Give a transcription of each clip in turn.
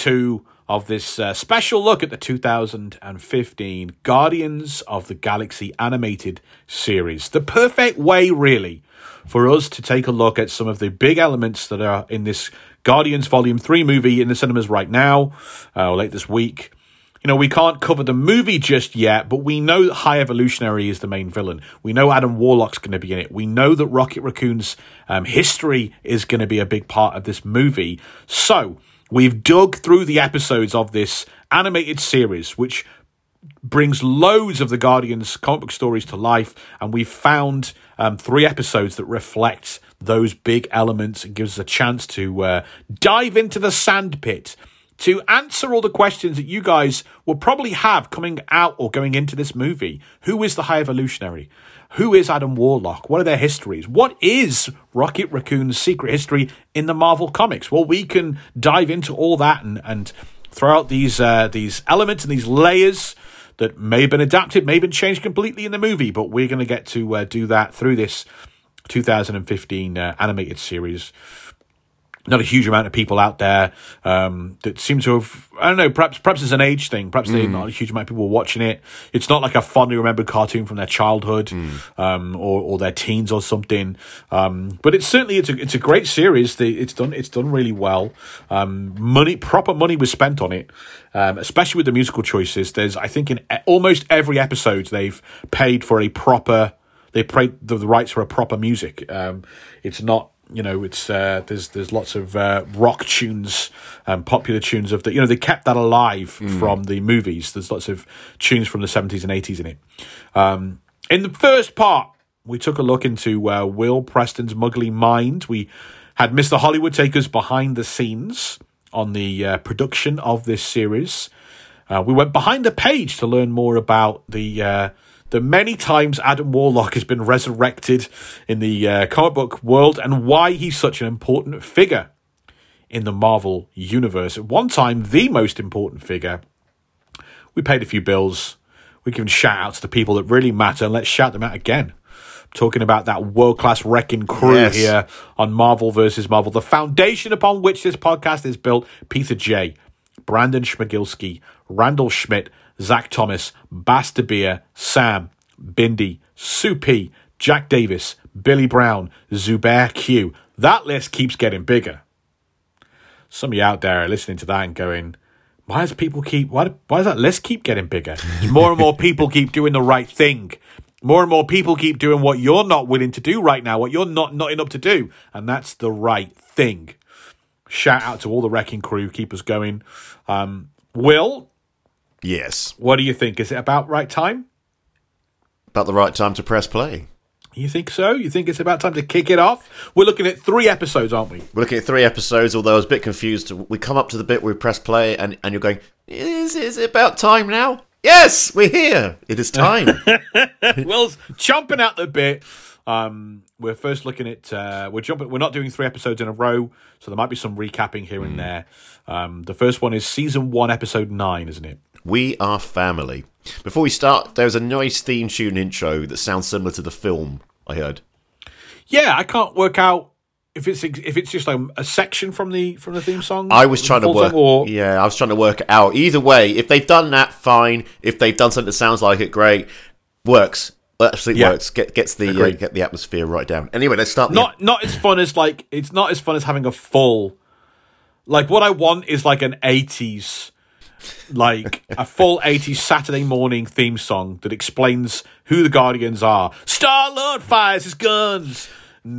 two of this uh, special look at the 2015 Guardians of the Galaxy animated series. The perfect way, really, for us to take a look at some of the big elements that are in this Guardians Volume 3 movie in the cinemas right now, uh, or late this week. You know, we can't cover the movie just yet, but we know that High Evolutionary is the main villain. We know Adam Warlock's going to be in it. We know that Rocket Raccoon's um, history is going to be a big part of this movie. So, we've dug through the episodes of this animated series, which brings loads of the Guardians comic book stories to life, and we've found um, three episodes that reflect those big elements and gives us a chance to uh, dive into the sandpit to answer all the questions that you guys will probably have coming out or going into this movie. Who is the High Evolutionary? Who is Adam Warlock? What are their histories? What is Rocket Raccoon's secret history in the Marvel comics? Well, we can dive into all that and, and throw out these uh, these elements and these layers that may have been adapted, may have been changed completely in the movie, but we're going to get to uh, do that through this 2015 uh, animated series not a huge amount of people out there um, that seem to have I don't know perhaps perhaps it's an age thing perhaps mm. not a huge amount of people watching it. It's not like a fondly remembered cartoon from their childhood mm. um, or, or their teens or something. Um, but it's certainly it's a it's a great series. It's done it's done really well. Um, money proper money was spent on it um, especially with the musical choices. There's I think in almost every episode they've paid for a proper they paid the, the rights for a proper music. Um, it's not you know, it's uh, there's there's lots of uh, rock tunes, um, popular tunes of the you know they kept that alive mm. from the movies. There's lots of tunes from the seventies and eighties in it. Um, in the first part, we took a look into uh, Will Preston's muggly mind. We had Mr. Hollywood take us behind the scenes on the uh, production of this series. Uh, we went behind the page to learn more about the uh, the many times Adam Warlock has been resurrected in the uh, comic book world and why he's such an important figure in the Marvel universe. At one time, the most important figure. We paid a few bills. We're giving shout outs to the people that really matter, and let's shout them out again. talking about that world class wrecking crew yes. here on Marvel versus Marvel, the foundation upon which this podcast is built. Peter J, Brandon Schmigilski, Randall Schmidt, Zach Thomas, Basta Beer, Sam, Bindi, Supi, Jack Davis, Billy Brown, Zubair Q. That list keeps getting bigger. Some of you out there are listening to that and going, why does people keep why, why does that list keep getting bigger? more and more people keep doing the right thing. More and more people keep doing what you're not willing to do right now, what you're not not enough to do, and that's the right thing. Shout out to all the wrecking crew, keep us going. Um, Will, Yes. What do you think? Is it about right time? About the right time to press play. You think so? You think it's about time to kick it off? We're looking at three episodes, aren't we? We're looking at three episodes, although I was a bit confused. We come up to the bit where we press play, and, and you're going, is, is it about time now? Yes, we're here. It is time. Will's chomping at the bit. Um, we're first looking at uh, we're jumping. We're not doing three episodes in a row, so there might be some recapping here and mm. there. Um, the first one is season one, episode nine, isn't it? We are family. Before we start, there's a nice theme tune intro that sounds similar to the film. I heard. Yeah, I can't work out if it's if it's just like a section from the from the theme song. I was trying to work. Or... Yeah, I was trying to work it out. Either way, if they've done that, fine. If they've done something that sounds like it, great. Works. Absolutely yeah. works. Get gets the uh, get the atmosphere right down. Anyway, let's start. Not the... not as fun as like it's not as fun as having a full. Like what I want is like an eighties like a full 80s Saturday morning theme song that explains who the Guardians are. Star Lord fires his guns.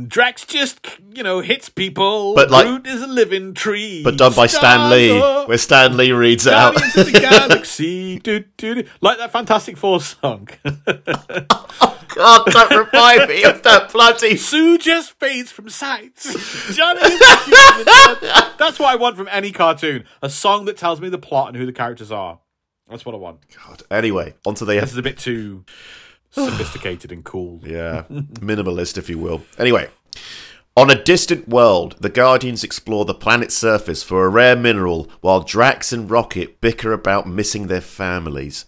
Drax just, you know, hits people. But like, Groot is a living tree. But done by Stan Lee, where Stan Lee reads it out. the Galaxy, do, do, do. like that Fantastic Four song. oh God, don't remind me of that bloody. Sue just fades from sight. Johnny, that's what I want from any cartoon: a song that tells me the plot and who the characters are. That's what I want. God. Anyway, onto the. End. This is a bit too sophisticated and cool. Yeah, minimalist, if you will. Anyway, on a distant world, the Guardians explore the planet's surface for a rare mineral while Drax and Rocket bicker about missing their families.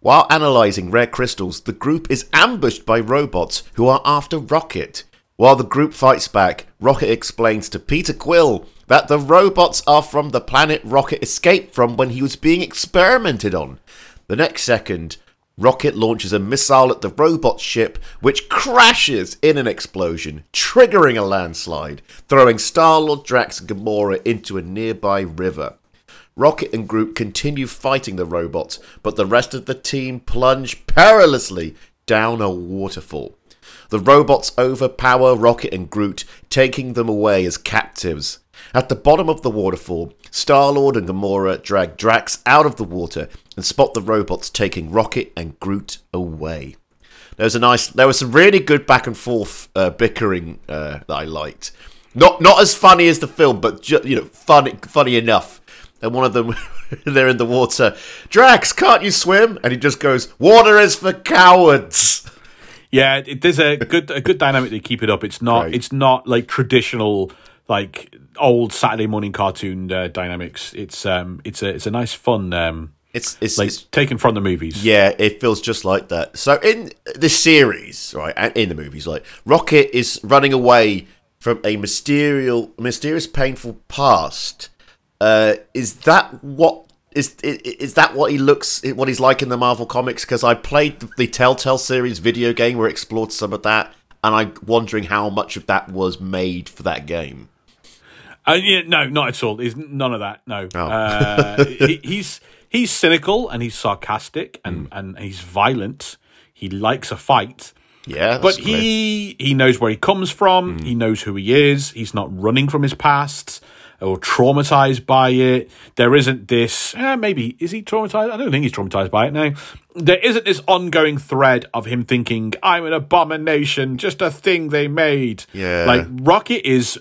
While analysing rare crystals, the group is ambushed by robots who are after Rocket. While the group fights back, Rocket explains to Peter Quill that the robots are from the planet Rocket escaped from when he was being experimented on. The next second, Rocket launches a missile at the robot ship, which crashes in an explosion, triggering a landslide, throwing Star Lord Drax and Gamora into a nearby river. Rocket and Groot continue fighting the robots, but the rest of the team plunge perilously down a waterfall. The robots overpower Rocket and Groot, taking them away as captives. At the bottom of the waterfall, Star Lord and Gamora drag Drax out of the water and spot the robots taking Rocket and Groot away. There was a nice, there was some really good back and forth uh, bickering uh, that I liked. Not not as funny as the film, but ju- you know, funny funny enough and one of them they're in the water. Drax, can't you swim? And he just goes, "Water is for cowards." Yeah, it, there's a good a good dynamic to keep it up. It's not right. it's not like traditional like old Saturday morning cartoon uh, dynamics. It's um it's a it's a nice fun um it's it's, like it's taken from the movies. Yeah, it feels just like that. So in the series, right, and in the movies, like Rocket is running away from a mysterious mysterious painful past uh, is that what is, is is that what he looks what he's like in the Marvel comics? Because I played the Telltale series video game where it explored some of that, and I'm wondering how much of that was made for that game. Uh, yeah, no, not at all. He's none of that. No, oh. uh, he, he's he's cynical and he's sarcastic and, mm. and he's violent. He likes a fight. Yeah, but he he knows where he comes from. Mm. He knows who he is. He's not running from his past or traumatized by it. There isn't this, eh, maybe, is he traumatized? I don't think he's traumatized by it now. There isn't this ongoing thread of him thinking, I'm an abomination, just a thing they made. Yeah. Like, Rocket is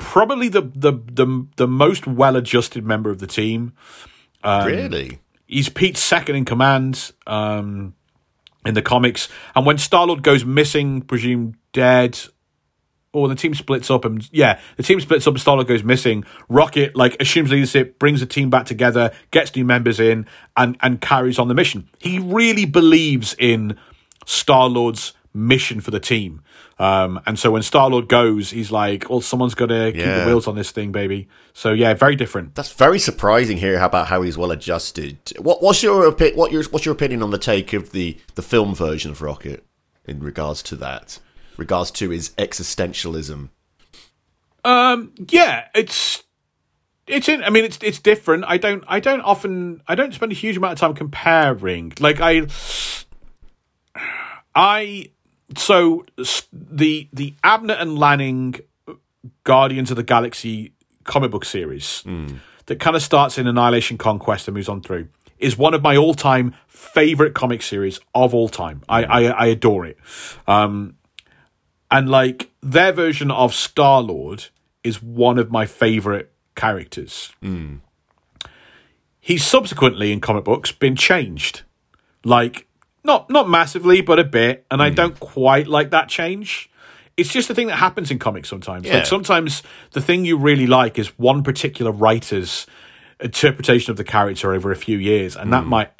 probably the, the, the, the most well adjusted member of the team. Um, really? He's Pete's second in command. Um, in the comics, and when Star Lord goes missing, presumed dead, or the team splits up and yeah, the team splits up and Starlord goes missing. Rocket like assumes leadership, brings the team back together, gets new members in, and and carries on the mission. He really believes in Star Lord's mission for the team. Um, and so when Star Lord goes, he's like, "Well, someone's got to keep yeah. the wheels on this thing, baby." So yeah, very different. That's very surprising here about how he's well adjusted. What, what's your what your what's your opinion on the take of the the film version of Rocket in regards to that? regards to his existentialism? Um, yeah, it's it's in. I mean, it's it's different. I don't I don't often I don't spend a huge amount of time comparing. Like I I so the the Abnett and Lanning Guardians of the Galaxy comic book series mm. that kind of starts in Annihilation Conquest and moves on through is one of my all time favorite comic series of all time. I, I, I adore it. Um, and like their version of Star Lord is one of my favorite characters. Mm. He's subsequently in comic books been changed, like not not massively, but a bit, and mm. I hmm. don't quite like that change. It's just the thing that happens in comics sometimes. Yeah. Like sometimes the thing you really like is one particular writer's interpretation of the character over a few years, and mm. that hmm. might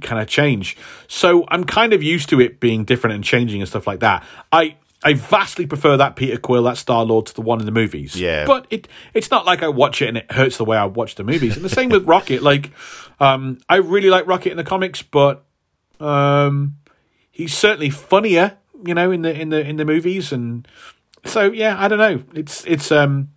kind of change. So I'm kind of used to it being different and changing and stuff like that. I I vastly prefer that Peter Quill, that Star Lord, to the one in the movies. Yeah, but it it's not like I watch it and it hurts the way I watch the movies. And the same with Rocket. Like, um, I really like Rocket in the comics, but um, he's certainly funnier, you know, in the in the in the movies. And so yeah, I don't know. It's it's um,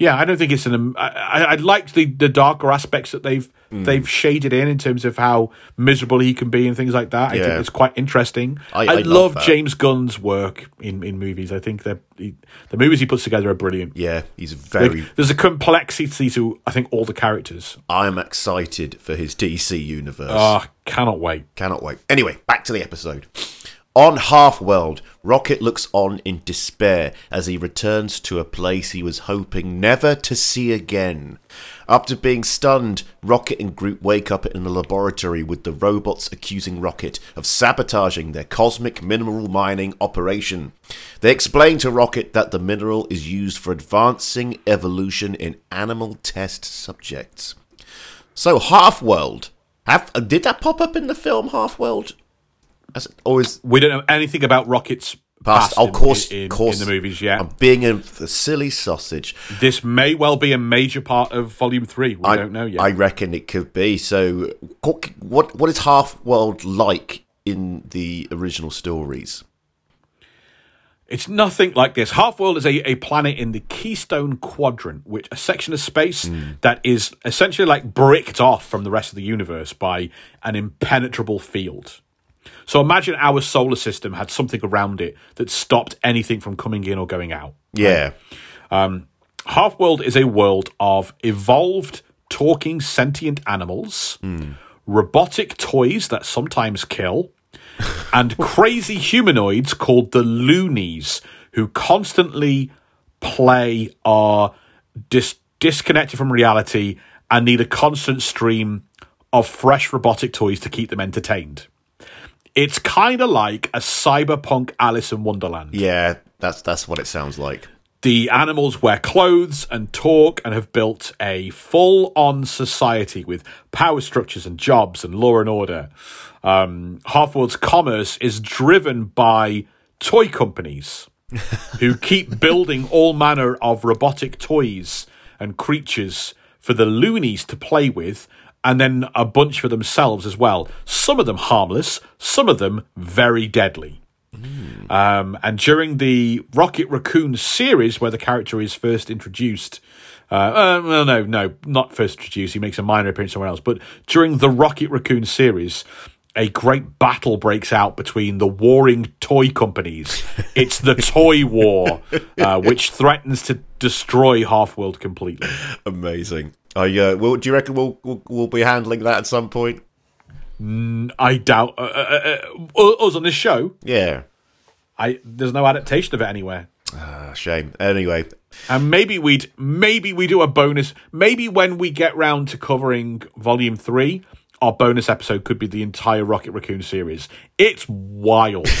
yeah, I don't think it's an. I, I, I like the the darker aspects that they've mm. they've shaded in in terms of how miserable he can be and things like that. I yeah. think it's quite interesting. I, I, love, love James Gunn's work in, in movies. I think that the movies he puts together are brilliant. Yeah, he's very. Like, there's a complexity to I think all the characters. I am excited for his DC universe. Ah, oh, cannot wait. Cannot wait. Anyway, back to the episode. On Half-World, Rocket looks on in despair as he returns to a place he was hoping never to see again. After being stunned, Rocket and Groot wake up in a laboratory with the robots accusing Rocket of sabotaging their cosmic mineral mining operation. They explain to Rocket that the mineral is used for advancing evolution in animal test subjects. So, Half-World Have, uh, did that pop up in the film Half World? As, or is We don't know anything about Rocket's past? past Oh, in, course, in, course. in the movies yet. I'm being a, a silly sausage. this may well be a major part of Volume Three. We I don't know yet. I reckon it could be. So, what what, is Half World like in the original stories? It's nothing like this. Half-World is a, a planet in the Keystone Quadrant, which a section of space Hmm. that is essentially like bricked off from the rest of the universe by an impenetrable field. So imagine our solar system had something around it that stopped anything from coming in or going out. Yeah, um, Half-World is a world of evolved talking sentient animals, hmm. robotic toys that sometimes kill, and crazy humanoids called the loonies who constantly play are dis- disconnected from reality and need a constant stream of fresh robotic toys to keep them entertained. It's kind of like a cyberpunk Alice in Wonderland. yeah. That's that's what it sounds like. The animals wear clothes and talk and have built a full on society with power structures and jobs and law and order. Um, Half-World's commerce is driven by toy companies who keep building all manner of robotic toys and creatures for the loonies to play with, and then a bunch for themselves as well. Some of them harmless, some of them very deadly. Um, and during the Rocket Raccoon series, where the character is first introduced, uh, uh, well, no, no, not first introduced. He makes a minor appearance somewhere else. But during the Rocket Raccoon series, a great battle breaks out between the warring toy companies. It's the Toy War, uh, which threatens to destroy Half World completely. Amazing. I uh, well, do you reckon we'll, we'll we'll be handling that at some point? I doubt uh, uh, uh, us on this show. Yeah. I there's no adaptation of it anywhere. Ah, shame. Anyway, And maybe we'd maybe we do a bonus. Maybe when we get round to covering volume three, our bonus episode could be the entire Rocket Raccoon series. It's wild.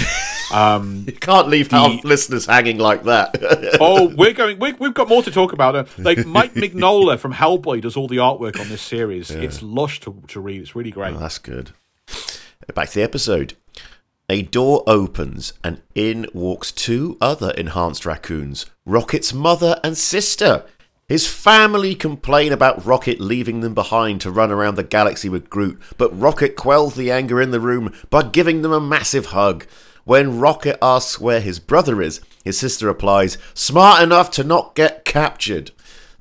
you can't leave our listeners hanging like that. oh, we're going. We, we've got more to talk about. Uh, Like Mike Mignola from Hellboy does all the artwork on this series. It's lush to, to read. It's really great. That's good. Back to the episode. A door opens and in walks two other enhanced raccoons Rocket's mother and sister. His family complain about Rocket leaving them behind to run around the galaxy with Groot, but Rocket quells the anger in the room by giving them a massive hug. When Rocket asks where his brother is, his sister replies, Smart enough to not get captured.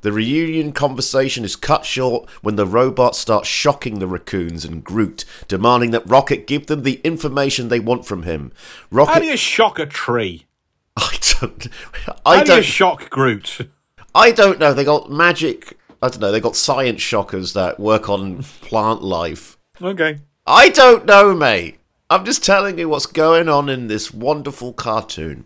The reunion conversation is cut short when the robots start shocking the raccoons and Groot, demanding that Rocket give them the information they want from him. Rocket, How do you shock a tree? I don't, How I do you don't, shock Groot? I don't know. They got magic. I don't know. They got science shockers that work on plant life. Okay. I don't know, mate. I'm just telling you what's going on in this wonderful cartoon.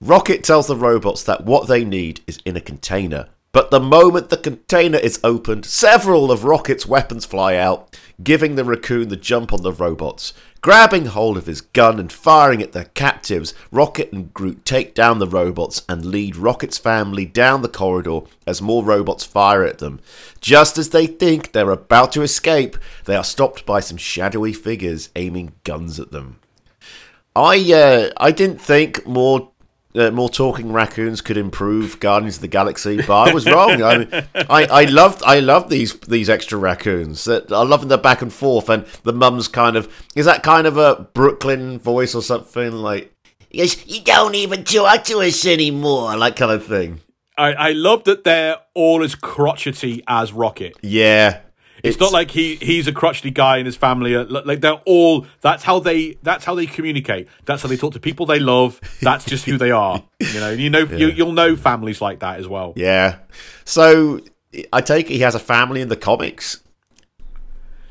Rocket tells the robots that what they need is in a container. But the moment the container is opened, several of Rocket's weapons fly out, giving the raccoon the jump on the robots. Grabbing hold of his gun and firing at their captives, Rocket and Groot take down the robots and lead Rocket's family down the corridor as more robots fire at them. Just as they think they're about to escape, they are stopped by some shadowy figures aiming guns at them. I uh, I didn't think more uh, more talking raccoons could improve Guardians of the Galaxy, but I was wrong. I, mean, I I loved I love these these extra raccoons. That I love the back and forth, and the mum's kind of is that kind of a Brooklyn voice or something like. Yes, you don't even talk to us anymore, like kind of thing. I, I love that they're all as crotchety as Rocket. Yeah, It's, not like he he's a crotchety guy and his family are like they're all that's how they that's how they communicate. That's how they talk to people they love. That's just who they are. You know, you know you, you'll know families like that as well. yeah. So I take it he has a family in the comics.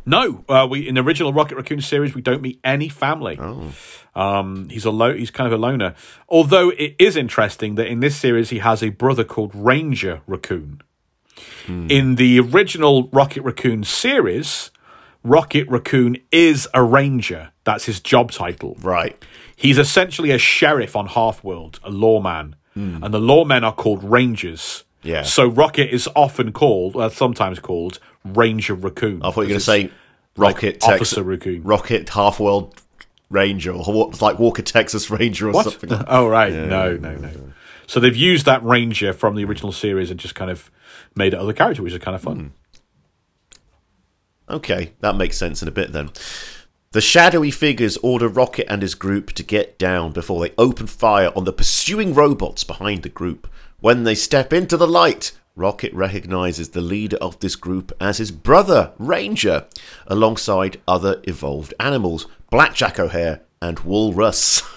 No, uh, we in the original Rocket Raccoon series we don't meet any family. Oh. Um, he's a lo- he's kind of a loner. Although it is interesting that in this series he has a brother called Ranger Raccoon. In the original Rocket Raccoon series, Rocket Raccoon is a ranger. That's his job title. Right. He's essentially a sheriff on Half World, a lawman, and the lawmen are called rangers. Hmm. Yeah. So Rocket is often called, well, sometimes called Ranger Raccoon. I thought you were going to say Rocket like Officer Raccoon. Rocket Half World Ranger or like Walker Texas Ranger or What? something. Like oh right, no, no, no. So they've used that Ranger from the original series and just kind of made it other character, which is kind of fun. Hmm. Okay, that makes sense in a bit then. The shadowy figures order Rocket and his group to get down before they open fire on the pursuing robots behind the group. When they step into the light, Rocket recognizes the leader of this group as his brother, Ranger, alongside other evolved animals, Blackjack O'Hare and Walrus.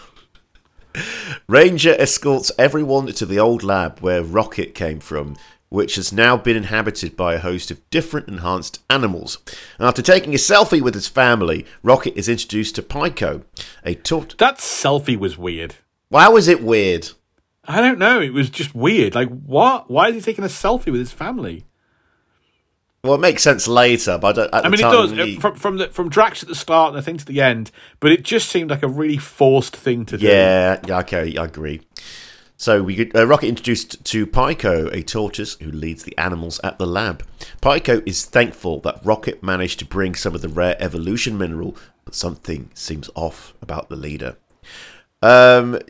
Ranger escorts everyone to the old lab where Rocket came from, which has now been inhabited by a host of different enhanced animals. After taking a selfie with his family, Rocket is introduced to Pyko, a tort. That selfie was weird. Why was it weird? I don't know. It was just weird. Like, what? Why is he taking a selfie with his family? Well, it makes sense later, but at I the mean, it does he- from from the, from Drax at the start and I think to the end, but it just seemed like a really forced thing to do. Yeah, yeah, okay, I agree. So we get uh, Rocket introduced to Pyko, a tortoise who leads the animals at the lab. Pyko is thankful that Rocket managed to bring some of the rare evolution mineral, but something seems off about the leader. Um,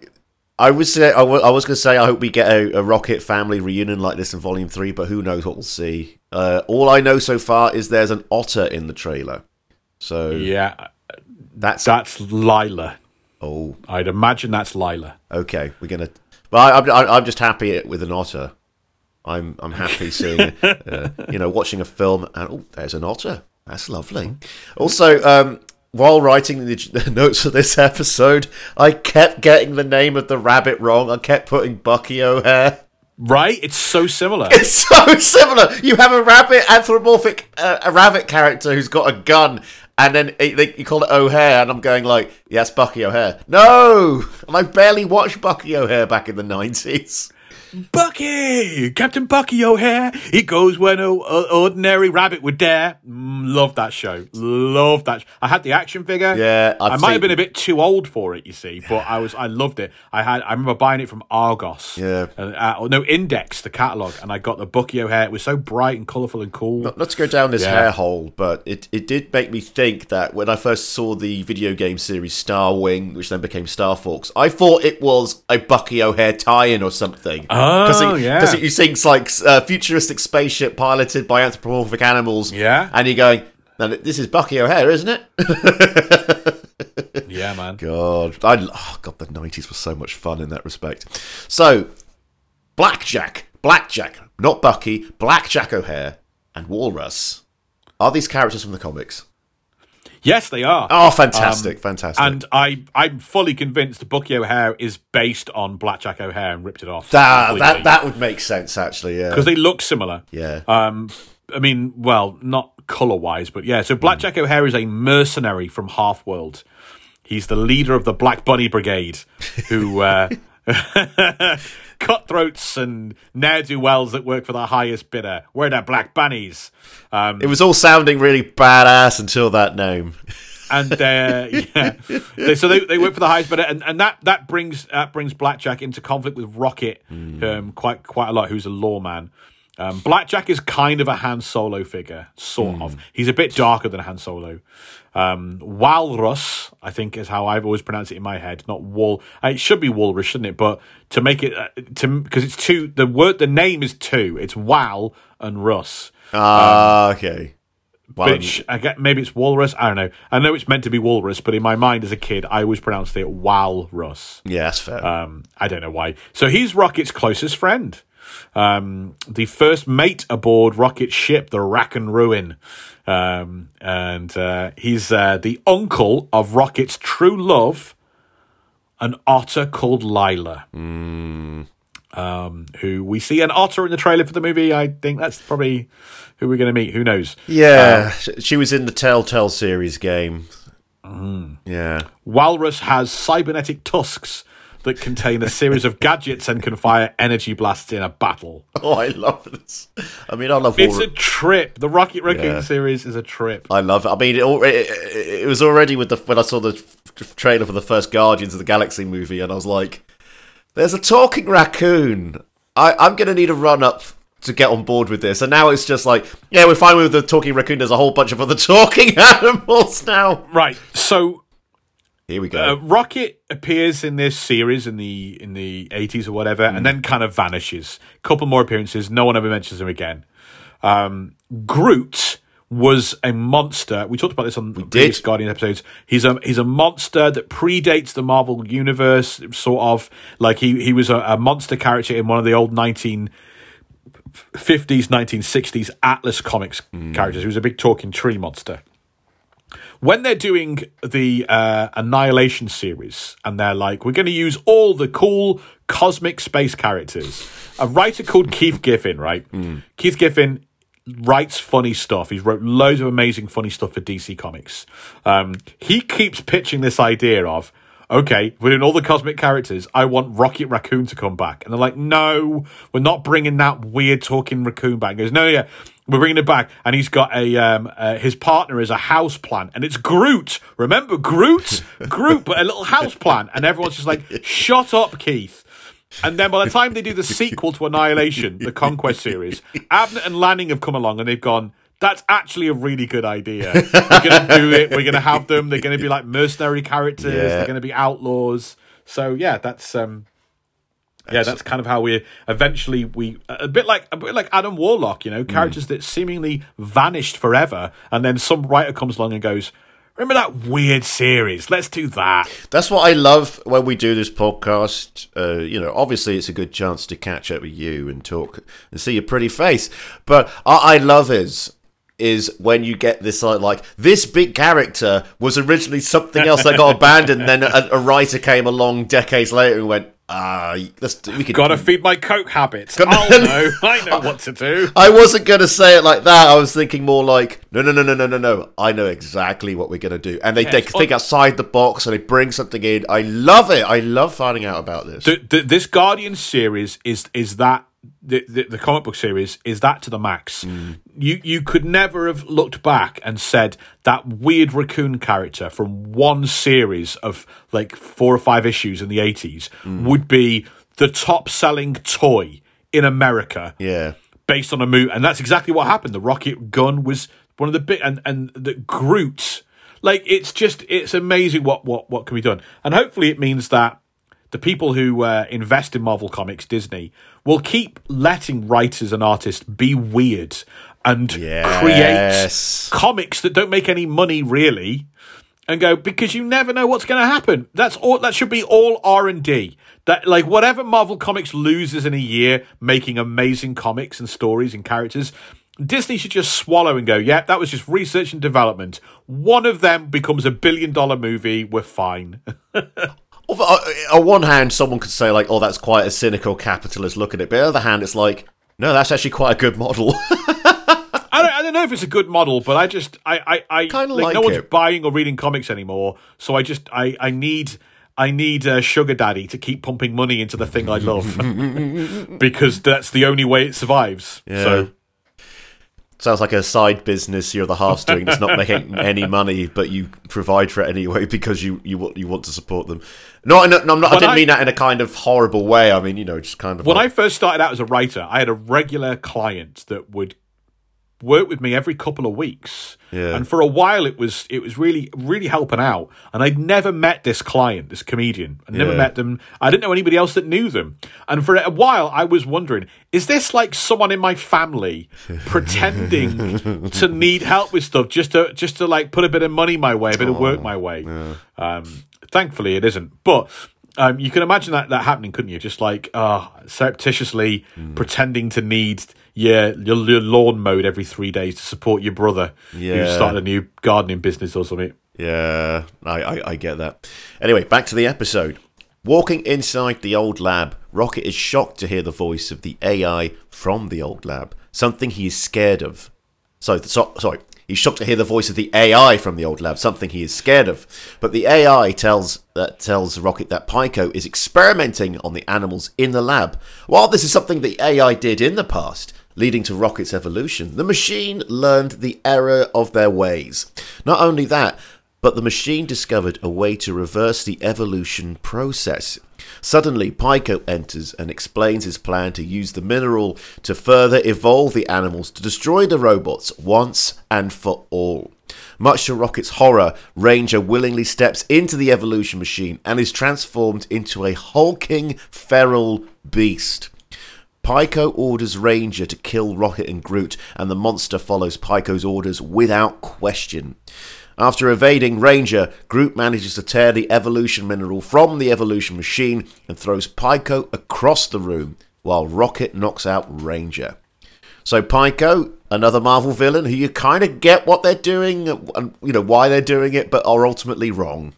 I was say, I was going to say I hope we get a, a Rocket family reunion like this in Volume Three, but who knows what we'll see. Uh, all I know so far is there's an otter in the trailer, so yeah. that's That's Lylla. oh I'd imagine that's Lylla. Okay, we're gonna. Well, I, I'm, I'm just happy with an otter. I'm I'm happy seeing, uh, you know, watching a film and oh, there's an otter. That's lovely. Also, um, while writing the, the notes for this episode, I kept getting the name of the rabbit wrong. I kept putting Bucky O'Hare. Right? It's so similar. It's so similar. You have a rabbit anthropomorphic, uh, a rabbit character who's got a gun, and then it, they, you call it O'Hare, and I'm going like, it's Bucky O'Hare. No, and I barely watched Bucky O'Hare back in the nineties. Bucky! Captain Bucky O'Hare! He goes where no ordinary rabbit would dare. Mm, love that show. Love that. Sh- I had the action figure. Yeah, I've I might have been a bit too old for it, you see, but I was. I loved it. I had. I remember buying it from Argos. Yeah. Uh, uh, no, Index, the catalog, and I got the Bucky O'Hare. It was so bright and colourful and cool. Not to go down this Yeah. hair hole, but it, it did make me think that when I first saw the video game series Star Wing, which then became Star Fox, I thought it was a Bucky O'Hare tie-in or something. Oh, yeah. Because you think it's like uh, futuristic spaceship piloted by anthropomorphic animals. Yeah. And you're going, this is Bucky O'Hare, isn't it? Yeah, man. God, I, oh God, the nineties was so much fun in that respect. So, Blackjack, Blackjack, not Bucky, Blackjack O'Hare, and Walrus are these characters from the comics. Yes, they are. Oh, fantastic, fantastic! And I, I'm fully convinced Bucky O'Hare is based on Blackjack O'Hare and ripped it off. that, that that would make sense, actually. Yeah, because they look similar. yeah. Um, I mean, well, not color wise, but yeah. So Blackjack O'Hare is a mercenary from Half World. He's the leader of the Black Bunny Brigade, who uh, cutthroats and ne'er do wells that work for the highest bidder. We're the Black Bunnies. Um, it was all sounding really badass until that name. and uh, yeah, they, so they, they work for the highest bidder, and, and that that brings that brings Blackjack into conflict with Rocket um, quite quite a lot, who's a lawman. Um, Blackjack is kind of a Han Solo figure, sort of. He's a bit darker than Han Solo. Um, Walrus, I think, is how I've always pronounced it in my head. Not Wal. uh, It should be Walrus, shouldn't it? But to make it uh, to because it's two. The word, the name is two. It's Wal and rus. Ah, okay. Well, Which I get, maybe it's walrus. I don't know. I know it's meant to be walrus, but in my mind as a kid, I always pronounced it walrus. yeah, that's fair. Um, I don't know why. So he's Rocket's closest friend, um, the first mate aboard Rocket's ship, the Rack and Ruin, um, and uh, he's uh, the uncle of Rocket's true love, an otter called Lylla. Um, who we see an otter in the trailer for the movie. I think that's probably who we're going to meet. Who knows? yeah, sh- she was in the Telltale series game. Yeah. Walrus has cybernetic tusks that contain a series of gadgets and can fire energy blasts in a battle. Oh, I love this. I mean, I love It's all. a trip. The Rocket Raccoon Yeah. series is a trip. I love it. I mean, it, it it was already with the when I saw the trailer for the first Guardians of the Galaxy movie, and I was like, "There's a talking raccoon. I, I'm going to need a run up to get on board with this, and now it's just like, yeah, we're fine with the talking raccoon. There's a whole bunch of other talking animals now. Right. So Here we go. uh, Rocket appears in this series in the in the eighties or whatever, Hmm. and then kind of vanishes. Couple more appearances. No one ever mentions him again. Um, Groot was a monster. We talked about this on previous Guardian episodes. He's a he's a monster that predates the Marvel universe, sort of like he he was a, a monster character in one of the old nineteen fifties, nineteen sixties Atlas comics characters. He was a big talking tree monster when they're doing the uh, Annihilation series, and they're like, we're going to use all the cool cosmic space characters. A writer called Keith Giffen, right? Keith Giffen writes funny stuff. He's wrote loads of amazing funny stuff for DC Comics. Um, he keeps pitching this idea of, okay, within all the cosmic characters, I want Rocket Raccoon to come back. And they're like, no, we're not bringing that weird talking raccoon back. He goes, no, yeah, we're bringing it back. And he's got a, um, uh, his partner is a house plant and it's Groot. Remember Groot? Groot, but a little house plant. And everyone's just like, shut up, Keith. And then by the time they do the sequel to Annihilation, the Conquest series, Abnett and Lanning have come along and they've gone, that's actually a really good idea. We're going to do it. We're going to have them. They're going to be like mercenary characters. Yeah. They're going to be outlaws. So yeah, that's um, yeah, that's kind of how we eventually we a bit like a bit like Adam Warlock, you know, characters that seemingly vanished forever, and then some writer comes along and goes, "Remember that weird series? Let's do that." That's what I love when we do this podcast. Uh, you know, obviously it's a good chance to catch up with you and talk and see your pretty face. But what I love is is when you get this like, like this big character was originally something else that got abandoned. Then a, a writer came along decades later and went, ah, let's we could Gotta feed my coke habits. Gotta- I'll know. I know what to do. I wasn't going to say it like that. I was thinking more like, no, no, no, no, no, no, no. I know exactly what we're going to do. And they, they think outside the box and they bring something in. I love it. I love finding out about this. the, the, this Guardian series is is that the, the the comic book series is that to the max. Mm. You you could never have looked back and said that weird raccoon character from one series of like four or five issues in the eighties mm. would be the top selling toy in America yeah. based on a movie, and that's exactly what happened. The rocket gun was one of the big, and and the Groot, like it's just it's amazing what what what can be done, and hopefully it means that the people who uh, invest in Marvel Comics, Disney, will keep letting writers and artists be weird and Yes. create comics that don't make any money really and go because you never know what's going to happen. That's all. That should be all R and D. That like whatever Marvel Comics loses in a year making amazing comics and stories and characters, Disney should just swallow and go. Yeah, that was just research and development. One of them becomes a billion dollar movie. We're fine. On- uh, one hand, someone could say, like, oh, that's quite a cynical capitalist look at it. But on the other hand, it's like, no, that's actually quite a good model. I don't, I don't know if it's a good model, but I just I I, I Kinda like, no like one's buying or reading comics anymore. So I just I I need. I need a sugar daddy to keep pumping money into the thing I love because that's the only way it survives. So Sounds like a side business you're the half doing that's not making any money, but you provide for it anyway because you you want you want to support them. No, no, no I'm not, I didn't I- mean that in a kind of horrible way. I mean, you know, just kind of. when I first started out as a writer, I had a regular client that would work with me every couple of weeks. Yeah. And for a while it was it was really really helping out. And I'd never met this client, this comedian. I never Yeah. met them. I didn't know anybody else that knew them. And for a while I was wondering, is this like someone in my family pretending to need help with stuff just to just to like put a bit of money my way, a bit of work my way? Um thankfully it isn't. But um, you can imagine that, that happening, couldn't you? Just like uh, surreptitiously Hmm. pretending to need your, your your lawn mowed every three days to support your brother who Yeah. started a new gardening business or something. Yeah, I, I, I get that. Anyway, back to the episode. Walking inside the old lab, Rocket is shocked to hear the voice of the AI from the old lab, something he is scared of. So, so sorry, he's shocked to hear the voice of the AI from the old lab, something he is scared of. But the AI tells that tells Rocket that Pyko is experimenting on the animals in the lab. While this is something the AI did in the past, leading to Rocket's evolution, the machine learned the error of their ways. Not only that, but the machine discovered a way to reverse the evolution process. Suddenly, Pyko enters and explains his plan to use the mineral to further evolve the animals to destroy the robots once and for all. Much to Rocket's horror, Ranger willingly steps into the evolution machine and is transformed into a hulking feral beast. Pyko orders Ranger to kill Rocket and Groot, and the monster follows Pyko's orders without question. After evading Ranger, Groot manages to tear the evolution mineral from the evolution machine and throws Pyko across the room, while Rocket knocks out Ranger. So Pyko, another Marvel villain who you kind of get what they're doing and you know why they're doing it, but are ultimately wrong.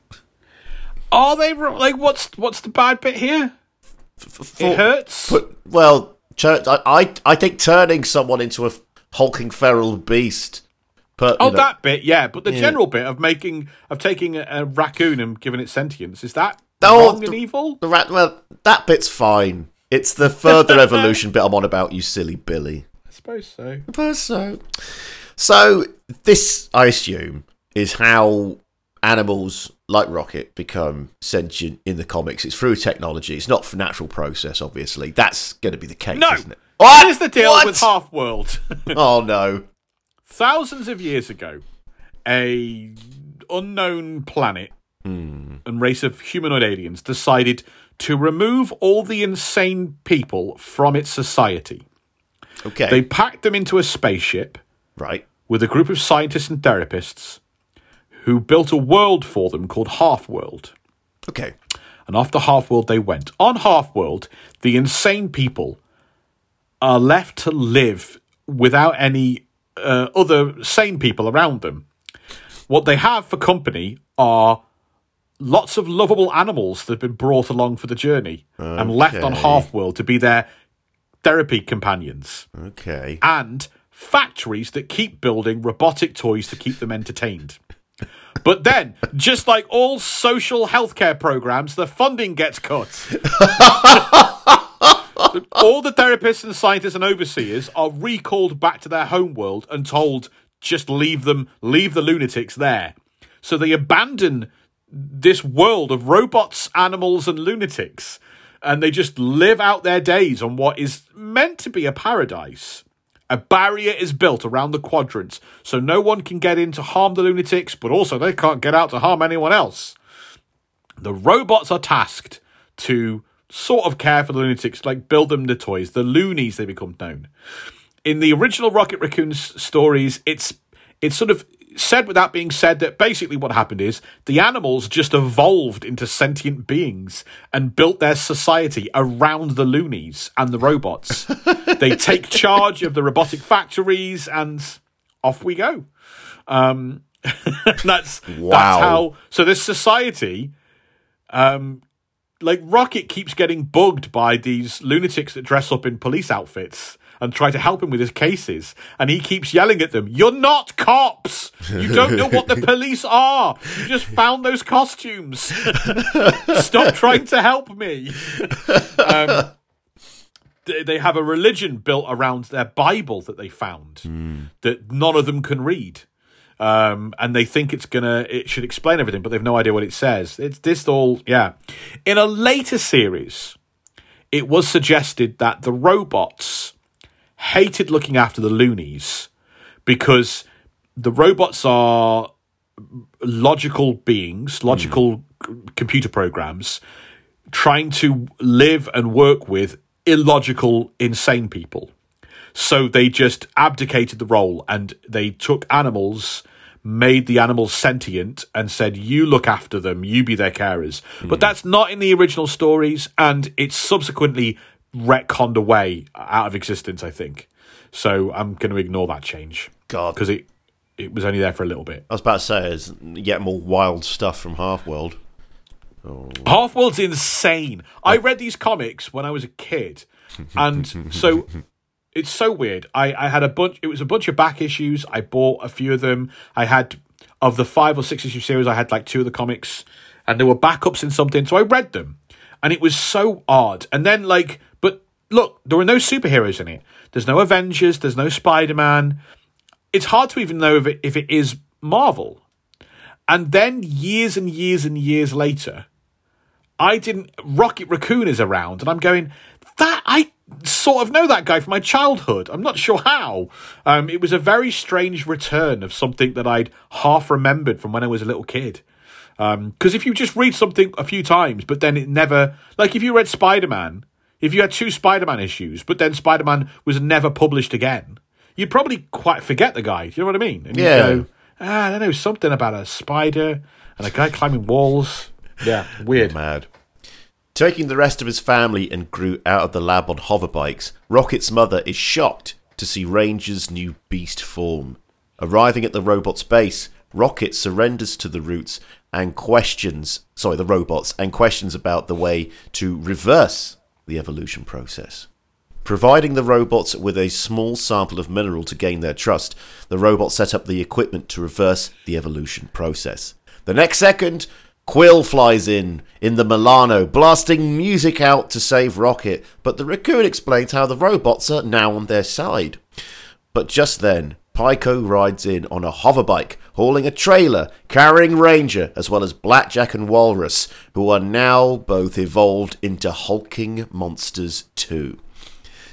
Are they wrong? like what's what's the bad bit here? For- It hurts. But well, I I I think turning someone into a hulking feral beast. But, Oh, know, that bit, yeah. But the Yeah. general bit of making of taking a, a raccoon and giving it sentience is that Oh, wrong and evil? the rat. Well, that bit's fine. It's the further evolution bit I'm on about, you silly Billy. I suppose so. I suppose so. So this, I assume, is how animals like Rocket become sentient in the comics. It's through technology. It's not for natural process, obviously. That's going to be the case, No. isn't it? What? Here's the deal What? with Half World. Oh no! Thousands of years ago, a unknown planet hmm. and race of humanoid aliens decided to remove all the insane people from its society. Okay, They packed them into a spaceship right. with a group of scientists and therapists who built a world for them called Half World. Okay, And after Half World, they went. On Half World, the insane people are left to live without any uh, other sane people around them. What they have for company are lots of lovable animals that have been brought along for the journey and left on Okay. Half World to be their therapy companions, okay. and factories that keep building robotic toys to keep them entertained. But then, just like all social healthcare programs, the funding gets cut. all the therapists and scientists and overseers are recalled back to their home world and told just leave them, leave the lunatics there. So they abandon this world of robots, animals, and lunatics, and they just live out their days on what is meant to be a paradise. A barrier is built around the quadrants, so no one can get in to harm the lunatics, but also they can't get out to harm anyone else. The robots are tasked to sort of care for the lunatics, like build them the toys, the loonies they become known. In the original Rocket Raccoon s- stories, it's it's sort of said without being said that basically what happened is the animals just evolved into sentient beings and built their society around the loonies and the robots. they take charge of the robotic factories and off we go. Um, that's Wow. that's how. So this society, um, like Rocket keeps getting bugged by these lunatics that dress up in police outfits and try to help him with his cases, and he keeps yelling at them, "You're not cops. You don't know what the police are. You just found those costumes. Stop trying to help me." Um, they they have a religion built around their Bible that they found that none of them can read. Um, and they think it's gonna, it should explain everything, but they've no idea what it says. It's this all, yeah. In a later series, it was suggested that the robots hated looking after the loonies because the robots are logical beings, logical c- computer programs trying to live and work with illogical, insane people. So they just abdicated the role and they took animals, made the animals sentient, and said, You look after them, you be their carers. But hmm. that's not in the original stories, and it's subsequently retconned away out of existence, I think. So I'm going to ignore that change. God. Because it, it was only there for a little bit. I was about to say, there's yet more wild stuff from Half World. Oh. Half World's insane. I read these comics when I was a kid, and so it's so weird. I, I had a bunch. It was a bunch of back issues. I bought a few of them. I had of the five or six issue series. I had like two of the comics, and there were backups in something. So I read them, and it was so odd. And then like, but look, there were no superheroes in it. There's no Avengers. There's no Spider Man. It's hard to even know if it, if it is Marvel. And then years and years and years later, I didn't. Rocket Raccoon is around, and I'm going. That I sort of know that guy from my childhood. I'm not sure how. Um, it was a very strange return of something that I'd half remembered from when I was a little kid. Because um, if you just read something a few times, but then it never, like if you read Spider Man, if you had two Spider Man issues, but then Spider Man was never published again, you'd probably quite forget the guy. Do you know what I mean? And you'd Yeah. Go, ah, I don't know, something about a spider and a guy climbing walls. Yeah, weird. Mad. Taking the rest of his family and Groot out of the lab on hoverbikes, Rocket's mother is shocked to see Ranger's new beast form. Arriving at the robot's base, Rocket surrenders to the roots and questions, sorry, the robots, and questions about the way to reverse the evolution process. Providing the robots with a small sample of mineral to gain their trust, the robots set up the equipment to reverse the evolution process. The next second, Quill flies in, in the Milano, blasting music out to save Rocket, but the raccoon explains how the robots are now on their side. But just then, Pyko rides in on a hoverbike, hauling a trailer, carrying Ranger, as well as Blackjack and Walrus, who are now both evolved into hulking monsters too.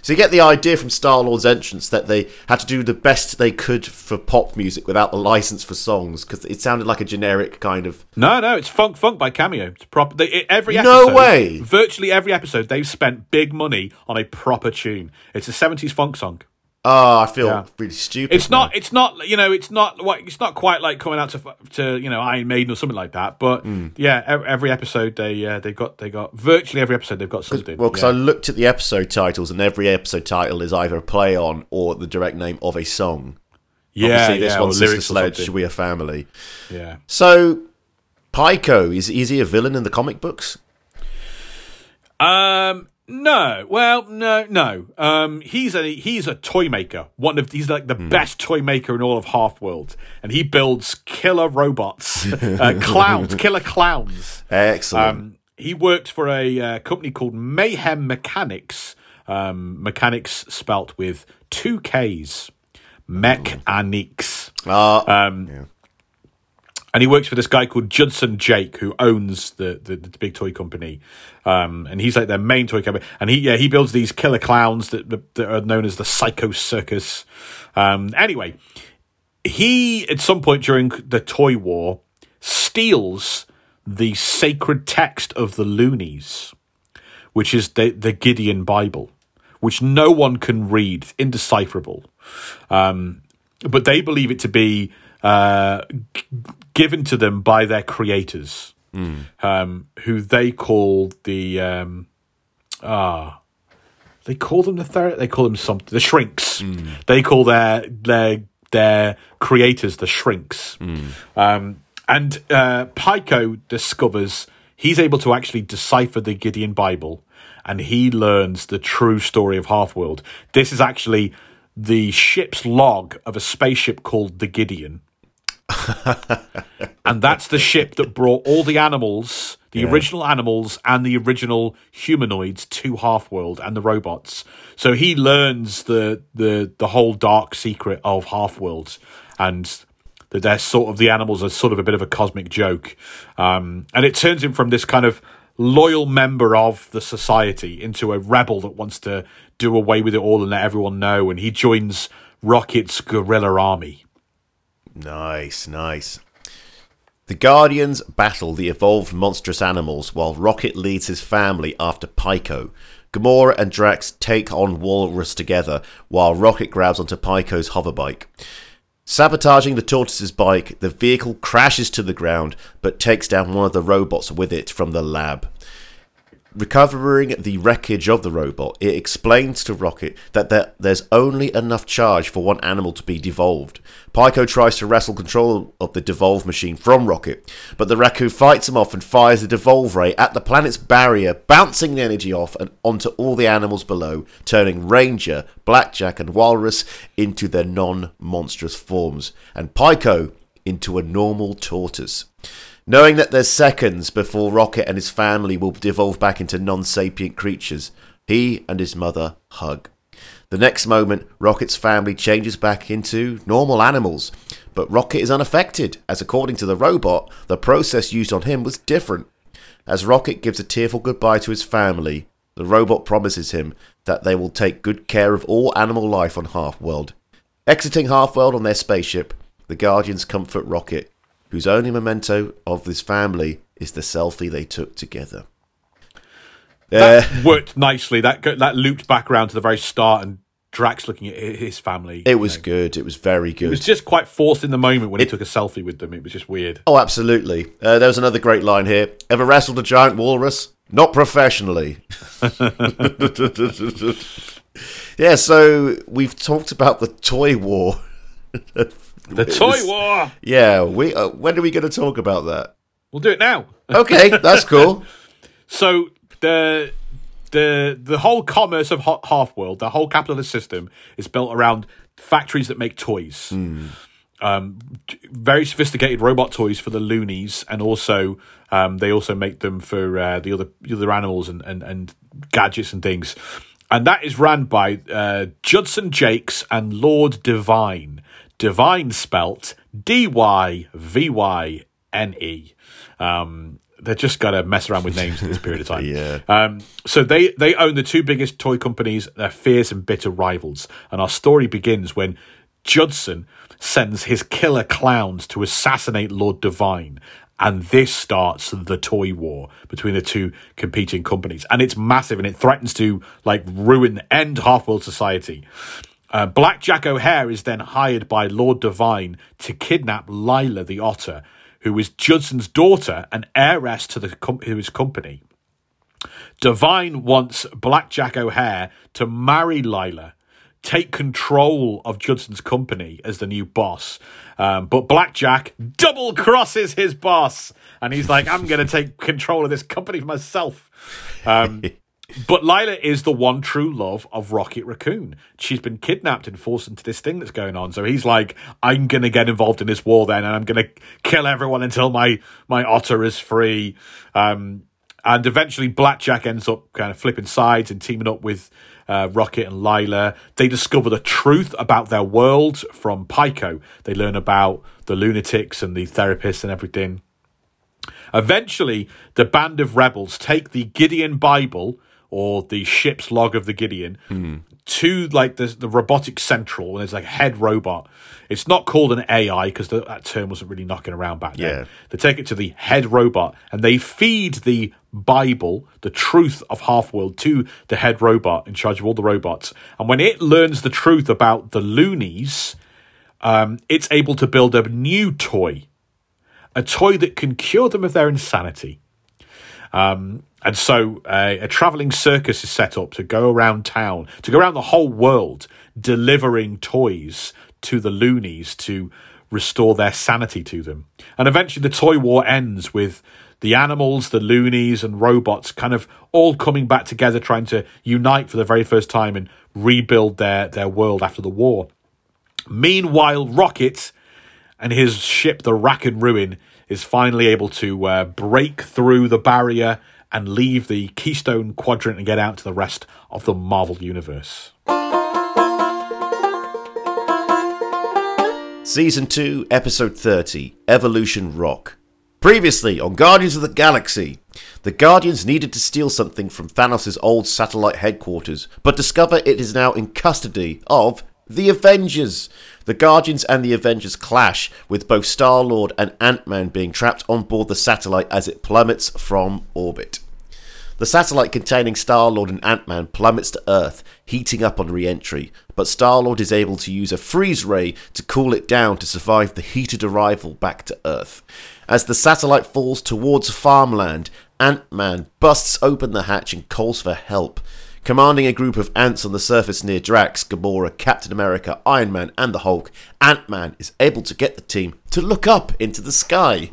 So you get the idea from Star Lord's entrance that they had to do the best they could for pop music without the license for songs, because it sounded like a generic kind of. No, no, it's Funk Funk by Cameo. It's proper. They, every No way. Virtually every episode, they've spent big money on a proper tune. It's a seventies funk song. Oh, I feel Yeah. really stupid. It's now. not. It's not. You know. It's not. what- It's not quite like coming out to to you know Iron Maiden or something like that. But Hmm. yeah, every episode they uh, they got they got virtually every episode they've got something. Well, because yeah. I looked at the episode titles, and every episode title is either a play on or the direct name of a song. yeah, Obviously, this yeah, one's Sister lyrics or Sledge. We Are Family. Yeah. So, Pyko, is, is he a villain in the comic books? Um. No. Well. No. No. Um. He's a he's a toy maker. One of he's like the best toy maker in all of Half World, and he builds killer robots, uh, clowns, killer clowns. Excellent. Um, he worked for a uh, company called Mayhem Mechanics. Um, mechanics spelt with two K's. Mechanics. Ah, Um, yeah. And he works for this guy called Judson Jake, who owns the, the, the big toy company. Um, and he's like their main toy company. And he yeah he builds these killer clowns that, that are known as the Psycho Circus. Um, anyway, he at some point during the toy war steals the sacred text of the Loonies, which is the the Gideon Bible, which no one can read, indecipherable. Um, but they believe it to be uh, given to them by their creators, um, who they call the um, ah, they call them the ther- they call them something the shrinks. They call their their their creators the shrinks. Um, and uh, Pyko discovers he's able to actually decipher the Gideon Bible, and he learns the true story of Half-World. This is actually the ship's log of a spaceship called the Gideon. and that's the ship that brought all the animals, the original animals and the original humanoids to Half-World and the robots. So he learns the the the whole dark secret of Half-World and that they're sort of the animals are sort of a bit of a cosmic joke. Um, and it turns him from this kind of loyal member of the society into a rebel that wants to do away with it all and let everyone know. And he joins Rocket's guerrilla army. Nice, nice. The Guardians battle the evolved monstrous animals while Rocket leads his family after Pyko. Gamora and Drax take on Walrus together while Rocket grabs onto Pyko's hoverbike. Sabotaging the tortoise's bike, the vehicle crashes to the ground but takes down one of the robots with it from the lab. Recovering the wreckage of the robot, it explains to Rocket that there, there's only enough charge for one animal to be devolved. Pyko tries to wrestle control of the devolve machine from Rocket, but the raccoon fights him off and fires the devolve ray at the planet's barrier, bouncing the energy off and onto all the animals below, turning Ranger, Blackjack, and Walrus into their non monstrous forms, and Pyko into a normal tortoise. Knowing that there's seconds before Rocket and his family will devolve back into non sapient creatures, he and his mother hug. The next moment, Rocket's family changes back into normal animals, but Rocket is unaffected, as according to the robot, the process used on him was different. As Rocket gives a tearful goodbye to his family, the robot promises him that they will take good care of all animal life on Half-World. Exiting Half-World on their spaceship, the Guardians comfort Rocket, whose only memento of this family is the selfie they took together. That Uh, worked nicely. That that looped back around to the very start, and Drax looking at his family. it was good. It was very good. It was just quite forced in the moment when he took a selfie with them. It was just weird. Oh, absolutely. Uh, there was another great line here. Ever wrestled a giant walrus? Not professionally. yeah, so we've talked about the toy war. The toy war. Yeah, we. Uh, when are we going to talk about that? We'll do it now. Okay, that's cool. So the the the whole commerce of Half World, the whole capitalist system, is built around factories that make toys. Um, very sophisticated robot toys for the loonies, and also um, they also make them for uh, the other the other animals and, and, and gadgets and things. And that is ran by uh, Judson Jakes and Lord Dyvyne. Dyvyne spelt D Y V Y N E. Um, they're just got to mess around with names at this period of time. Yeah. Um, so they they own the two biggest toy companies. They're fierce and bitter rivals. And our story begins when Judson sends his killer clowns to assassinate Lord Dyvyne. And this starts the toy war between the two competing companies. And it's massive and it threatens to like ruin, end half world society. Uh, Black Jack O'Hare is then hired by Lord Dyvyne to kidnap Lylla the Otter, who is Judson's daughter and heiress to the com- to his company. Dyvyne wants Black Jack O'Hare to marry Lylla, take control of Judson's company as the new boss. Um, but Blackjack double crosses his boss, and he's like, "I'm going to take control of this company for myself." Um, but Lylla is the one true love of Rocket Raccoon. She's been kidnapped and forced into this thing that's going on. So he's like, I'm going to get involved in this war then, and I'm going to kill everyone until my, my otter is free. Um, and eventually, Blackjack ends up kind of flipping sides and teaming up with uh, Rocket and Lylla. They discover the truth about their world from Pyko. They learn about the lunatics and the therapists and everything. Eventually, the band of rebels take the Gideon Bible or the ship's log of the Gideon to like the the robotic central, and there's like a head robot. It's not called an AI because that term wasn't really knocking around back then. Yeah. They take it to the head robot and they feed the Bible, the truth of Half World, to the head robot in charge of all the robots. And when it learns the truth about the loonies, um, it's able to build a new toy, a toy that can cure them of their insanity. Um, and so uh, a traveling circus is set up to go around town, to go around the whole world, delivering toys to the loonies to restore their sanity to them. And eventually the toy war ends with the animals, the loonies, and robots kind of all coming back together, trying to unite for the very first time and rebuild their, their world after the war. Meanwhile, Rocket and his ship, the Rack and Ruin, is finally able to uh, break through the barrier and leave the Keystone Quadrant and get out to the rest of the Marvel Universe. Season 2, Episode 30 Evolution Rock. Previously on Guardians of the Galaxy, the Guardians needed to steal something from Thanos' old satellite headquarters, but discover it is now in custody of the Avengers. The Guardians and the Avengers clash, with both Star Lord and Ant Man being trapped on board the satellite as it plummets from orbit. The satellite containing Star Lord and Ant Man plummets to Earth, heating up on re entry, but Star Lord is able to use a freeze ray to cool it down to survive the heated arrival back to Earth. As the satellite falls towards farmland, Ant Man busts open the hatch and calls for help. Commanding a group of ants on the surface near Drax, Gamora, Captain America, Iron Man, and the Hulk, Ant Man is able to get the team to look up into the sky.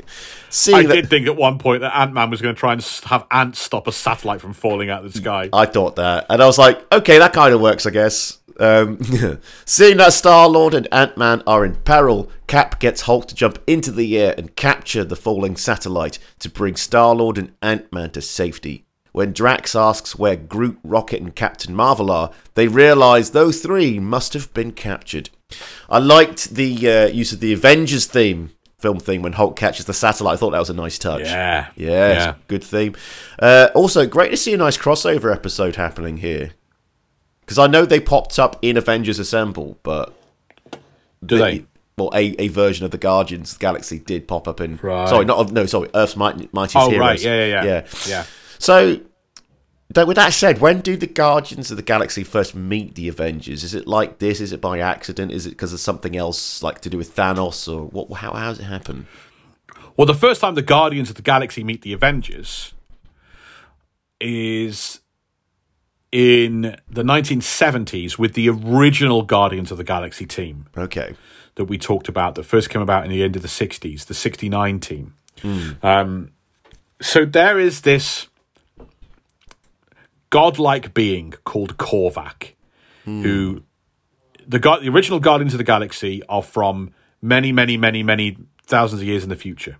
Seeing I that, did think at one point that Ant Man was going to try and have ants stop a satellite from falling out of the sky. I thought that, and I was like, okay, that kind of works, I guess. Um, seeing that Star Lord and Ant Man are in peril, Cap gets Hulk to jump into the air and capture the falling satellite to bring Star Lord and Ant Man to safety. When Drax asks where Groot, Rocket, and Captain Marvel are, they realise those three must have been captured. I liked the uh, use of the Avengers theme film theme when Hulk catches the satellite. I thought that was a nice touch. Yeah. Yeah, Yeah. good theme. Uh, also, great to see a nice crossover episode happening here. Because I know they popped up in Avengers Assemble, but Do they? Well, a, a version of the Guardians of the Galaxy did pop up in. Right. Sorry, not no, sorry, Earth's Mighty, Mightiest Oh, Heroes. right. Yeah, yeah, yeah. yeah. So, though, with that said, when do the Guardians of the Galaxy first meet the Avengers? Is it like this? Is it by accident? Is it because of something else, like to do with Thanos, or what? How, how does it happen? Well, the first time the Guardians of the Galaxy meet the Avengers is in the 1970s with the original Guardians of the Galaxy team Okay. that we talked about that first came about in the end of the 60s, the 69 team. Um, so there is this godlike being called Korvac, who the God, the original Guardians of the Galaxy are from many, many, many, many thousands of years in the future.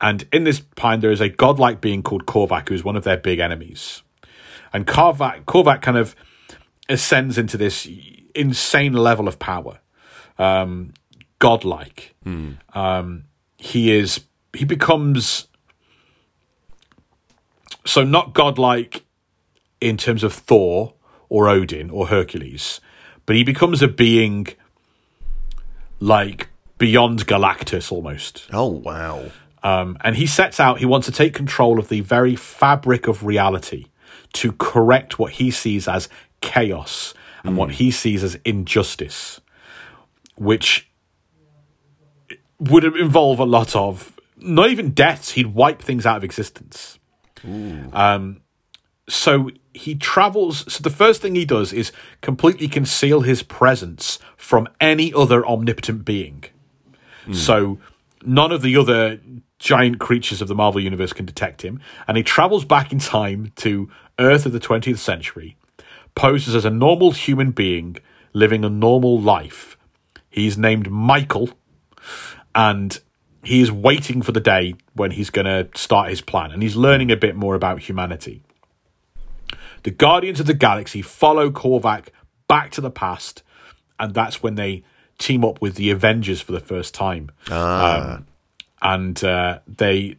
And in this pine, there is a godlike being called Korvac, who is one of their big enemies. And Korvac, Korvac kind of ascends into this insane level of power, um, godlike. Um, he is he becomes so not godlike in terms of Thor or Odin or Hercules, but he becomes a being like beyond Galactus almost. Oh wow. Um, and he sets out, he wants to take control of the very fabric of reality to correct what he sees as chaos and what he sees as injustice, which would involve a lot of not even deaths, he'd wipe things out of existence. Um, so he travels. So the first thing he does is completely conceal his presence from any other omnipotent being. Hmm. So none of the other giant creatures of the Marvel Universe can detect him. And he travels back in time to Earth of the 20th century, poses as a normal human being living a normal life. He's named Michael, and he is waiting for the day when he's going to start his plan. And he's learning a bit more about humanity. The Guardians of the Galaxy follow Korvac back to the past, and that's when they team up with the Avengers for the first time. Um, and uh, they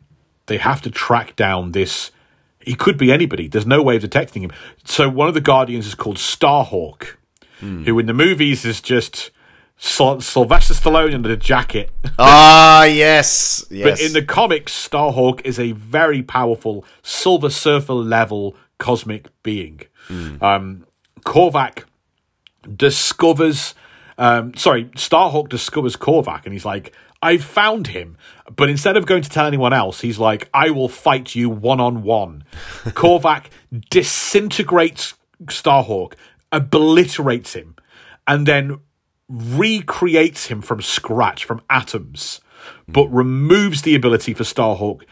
they have to track down this. He could be anybody. There's no way of detecting him. So one of the Guardians is called Starhawk, who in the movies is just Syl- Sylvester Stallone in a jacket. Ah yes, yes. But in the comics, Starhawk is a very powerful Silver Surfer level cosmic being. Um, Korvac discovers, um, sorry, Starhawk discovers Korvac, and he's like, "I've found him." But instead of going to tell anyone else, he's like, "I will fight you one on one." Korvac disintegrates Starhawk, obliterates him, and then recreates him from scratch, from atoms, but removes the ability for Starhawk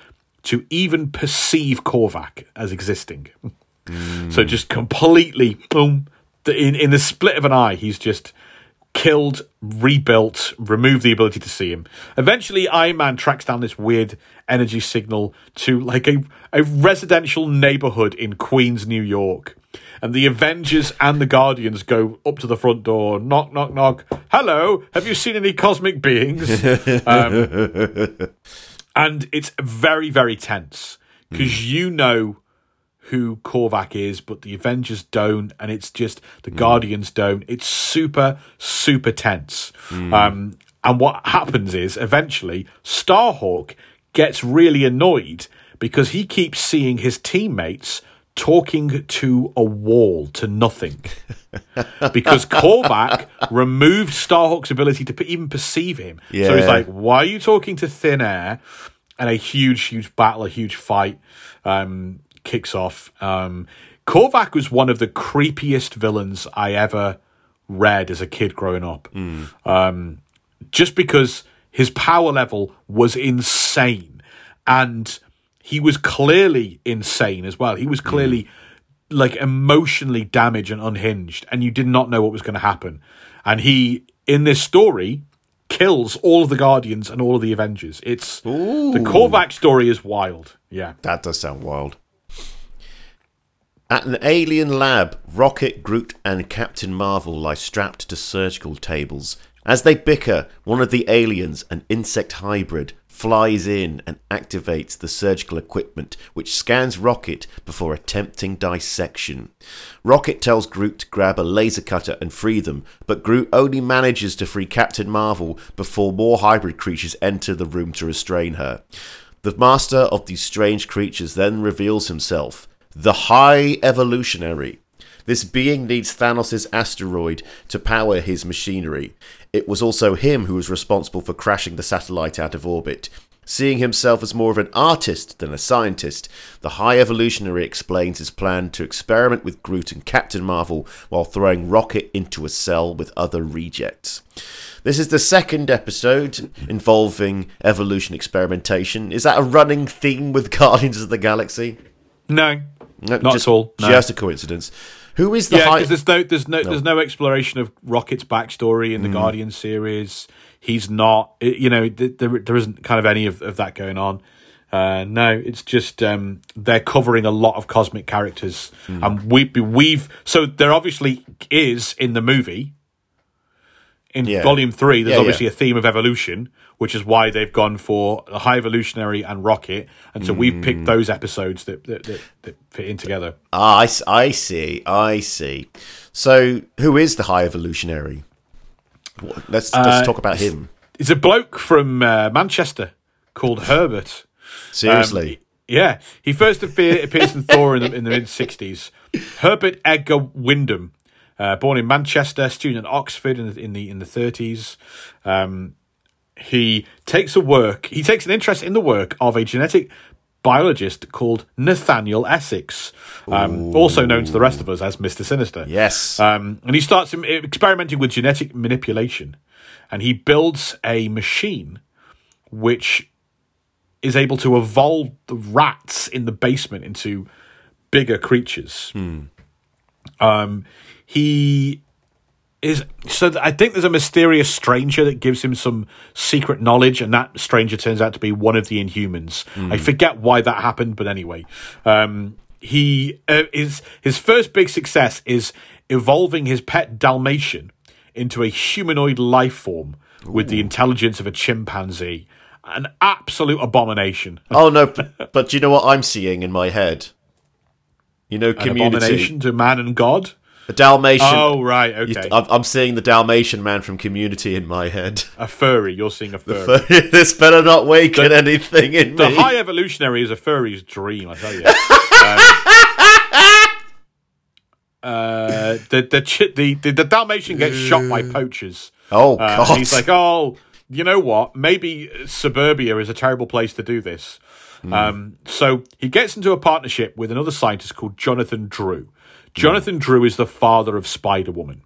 to even perceive Korvac as existing. So just completely, boom, in, in the split of an eye, he's just killed, rebuilt, removed the ability to see him. Eventually, Iron Man tracks down this weird energy signal to like a, a residential neighborhood in Queens, New York. And the Avengers and the Guardians go up to the front door, knock, knock, knock. Hello, have you seen any cosmic beings? Um, and it's very, very tense because hmm. you know who Korvac is, but the Avengers don't, and it's just the hmm. Guardians don't. It's super, super tense. Hmm. Um, and what happens is eventually Starhawk gets really annoyed because he keeps seeing his teammates talking to a wall, to nothing. because Korvac removed Starhawk's ability to even perceive him. So he's like, why are you talking to thin air? And a huge, huge battle, a huge fight um, kicks off. Um, Korvac was one of the creepiest villains I ever read as a kid growing up. Um, just because his power level was insane. And he was clearly insane as well. He was mm. clearly like emotionally damaged and unhinged, and you did not know what was going to happen. And he, in this story, kills all of the Guardians and all of the Avengers. It's the Korvac story is wild. Yeah. That does sound wild. At an alien lab, Rocket, Groot, and Captain Marvel lie strapped to surgical tables As they bicker, one of the aliens, an insect hybrid, flies in and activates the surgical equipment, which scans Rocket before attempting dissection. Rocket tells Groot to grab a laser cutter and free them, but Groot only manages to free Captain Marvel before more hybrid creatures enter the room to restrain her. The master of these strange creatures then reveals himself, the High Evolutionary. This being needs Thanos' asteroid to power his machinery. It was also him who was responsible for crashing the satellite out of orbit. Seeing himself as more of an artist than a scientist, the High Evolutionary explains his plan to experiment with Groot and Captain Marvel while throwing Rocket into a cell with other rejects. This is the second episode involving evolution experimentation. Is that a running theme with Guardians of the Galaxy? No, No, not just, at all. No. Just a coincidence. Who is the yeah, high? because there's no there's no, there's no exploration of Rocket's backstory in the Guardian series. He's not, you know, there there isn't kind of any of, of that going on. Uh, no, it's just um, they're covering a lot of cosmic characters, Hmm. and we we've so there obviously is in the movie. In Yeah. volume three, there's Yeah, obviously yeah. a theme of evolution, which is why they've gone for the High Evolutionary and Rocket, and so we've Hmm. picked those episodes that that, that, that fit in together. Ah, I, I see. I see. So, who is the High Evolutionary? Let's let's Uh, talk about him. It's a bloke from uh, Manchester called Herbert. Seriously. Um, yeah, he first appear, appears in Thor in the, in the mid '60s. Herbert Edgar Wyndham, uh, born in Manchester, student at Oxford in the in the, in the '30s. Um, he takes a work. He takes an interest in the work of a genetic biologist called Nathaniel Essex, um, also known to the rest of us as Mister Sinister. yes. Um, and he starts experimenting with genetic manipulation, and he builds a machine which is able to evolve the rats in the basement into bigger creatures. Um, he is so I think there's a mysterious stranger that gives him some secret knowledge, and that stranger turns out to be one of the Inhumans. I forget why that happened, but anyway, um, he uh, is his first big success is evolving his pet Dalmatian into a humanoid life form with the intelligence of a chimpanzee. An absolute abomination. oh no, but, but do you know what I'm seeing in my head? You know, An abomination to man and God. The Dalmatian. Oh right, okay. I'm, I'm seeing the Dalmatian man from Community in my head. a furry. You're seeing a furry. this better not waken anything in The me. high evolutionary is a furry's dream, I tell you. um, uh, the, the, the the the Dalmatian gets shot by poachers. oh Uh, God! he's like, oh, you know what? Maybe suburbia is a terrible place to do this. Um, so he gets into a partnership with another scientist called Jonathan Drew. Jonathan Drew is the father of Spider Woman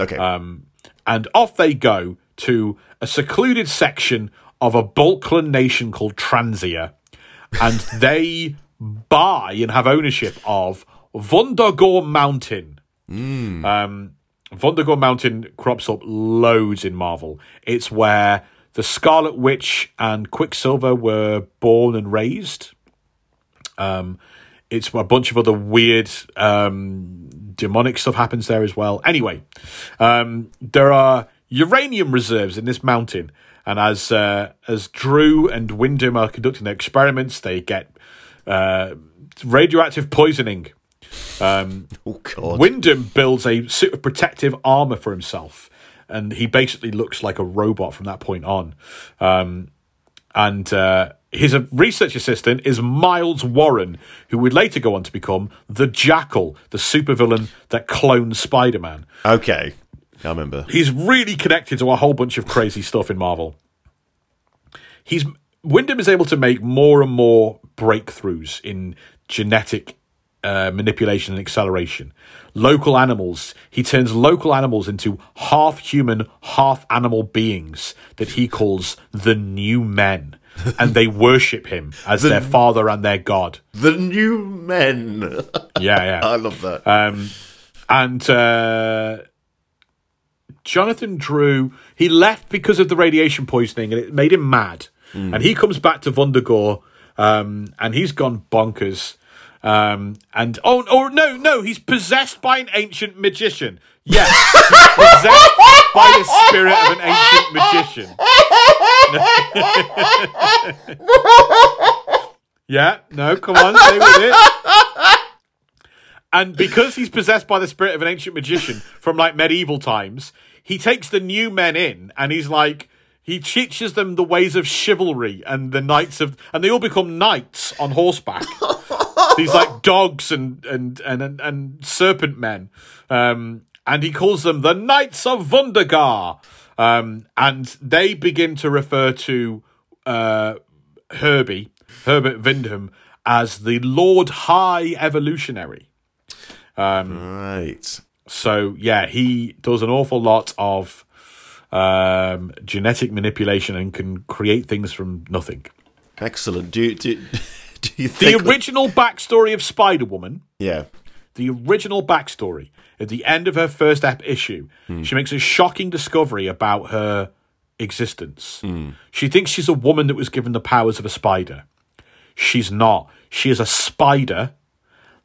okay. um, and off they go to a secluded section of a Balkan nation called Transia, and they buy and have ownership of Wundagore Mountain. Um, Wundagore Mountain crops up loads in Marvel. It's where the Scarlet Witch and Quicksilver were born and raised. Um, it's a bunch of other weird um, demonic stuff happens there as well. Anyway, um, there are uranium reserves in this mountain, and as uh, as Drew and Wyndham are conducting their experiments, they get uh, radioactive poisoning. Um, oh God! Wyndham builds a suit of protective armor for himself, and he basically looks like a robot from that point on. Um, and uh, his research assistant is Miles Warren, who would later go on to become the Jackal, the supervillain that clones Spider Man. okay, I remember. He's really connected to a whole bunch of crazy stuff in Marvel. He's Wyndham is able to make more and more breakthroughs in genetic uh, manipulation and acceleration. Local animals, he turns local animals into half human, half animal beings that he calls the new men. and they worship him as their father and their god. The new men. Yeah, yeah. I love that. Um, and uh, Jonathan Drew, he left because of the radiation poisoning, and it made him mad. And he comes back to Wundagore, um, and he's gone bonkers. Um, and oh, or no, no, he's possessed by an ancient magician. Yes, he's possessed by the spirit of an ancient magician. yeah, no, come on, stay with it. And because he's possessed by the spirit of an ancient magician from like medieval times, he takes the new men in and he's like, he teaches them the ways of chivalry and the knights of, and they all become knights on horseback. These like dogs and and and and, and serpent men, um, and he calls them the Knights of Wundagore. Um, and they begin to refer to uh, Herbie Herbert Wyndham as the Lord High Evolutionary. Right. So yeah, he does an awful lot of um, genetic manipulation and can create things from nothing. Excellent. Do you, do, do you think The original backstory of Spider Woman, yeah. the original backstory, at the end of her first ep- issue, she makes a shocking discovery about her existence. She thinks she's a woman that was given the powers of a spider. She's not. She is a spider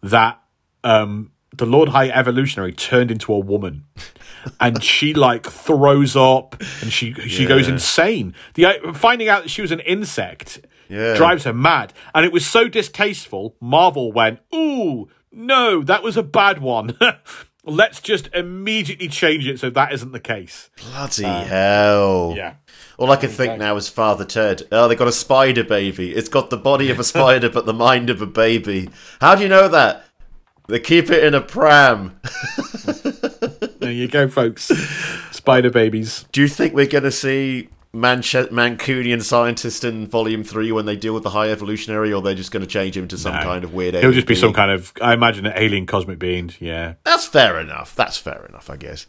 that um, the Lord High Evolutionary turned into a woman. and she like throws up and she she goes insane. The uh, finding out that she was an insect Yeah. drives her mad. And it was so distasteful. Marvel went, "Ooh, no, that was a bad one. Let's just immediately change it so that isn't the case." Bloody hell. Uh, Yeah. All I can think now is Father Ted. Oh, they got a spider baby. It's got the body of a spider but the mind of a baby. How do you know that? They keep it in a pram. There you go, folks. Spider babies. Do you think we're going to see Manche- Mancunian scientist in Volume 3 when they deal with the High Evolutionary, or they're just going to change him to some kind of weird He'll just be alien some kind of, I imagine, an alien cosmic being. Yeah. That's fair enough. That's fair enough, I guess.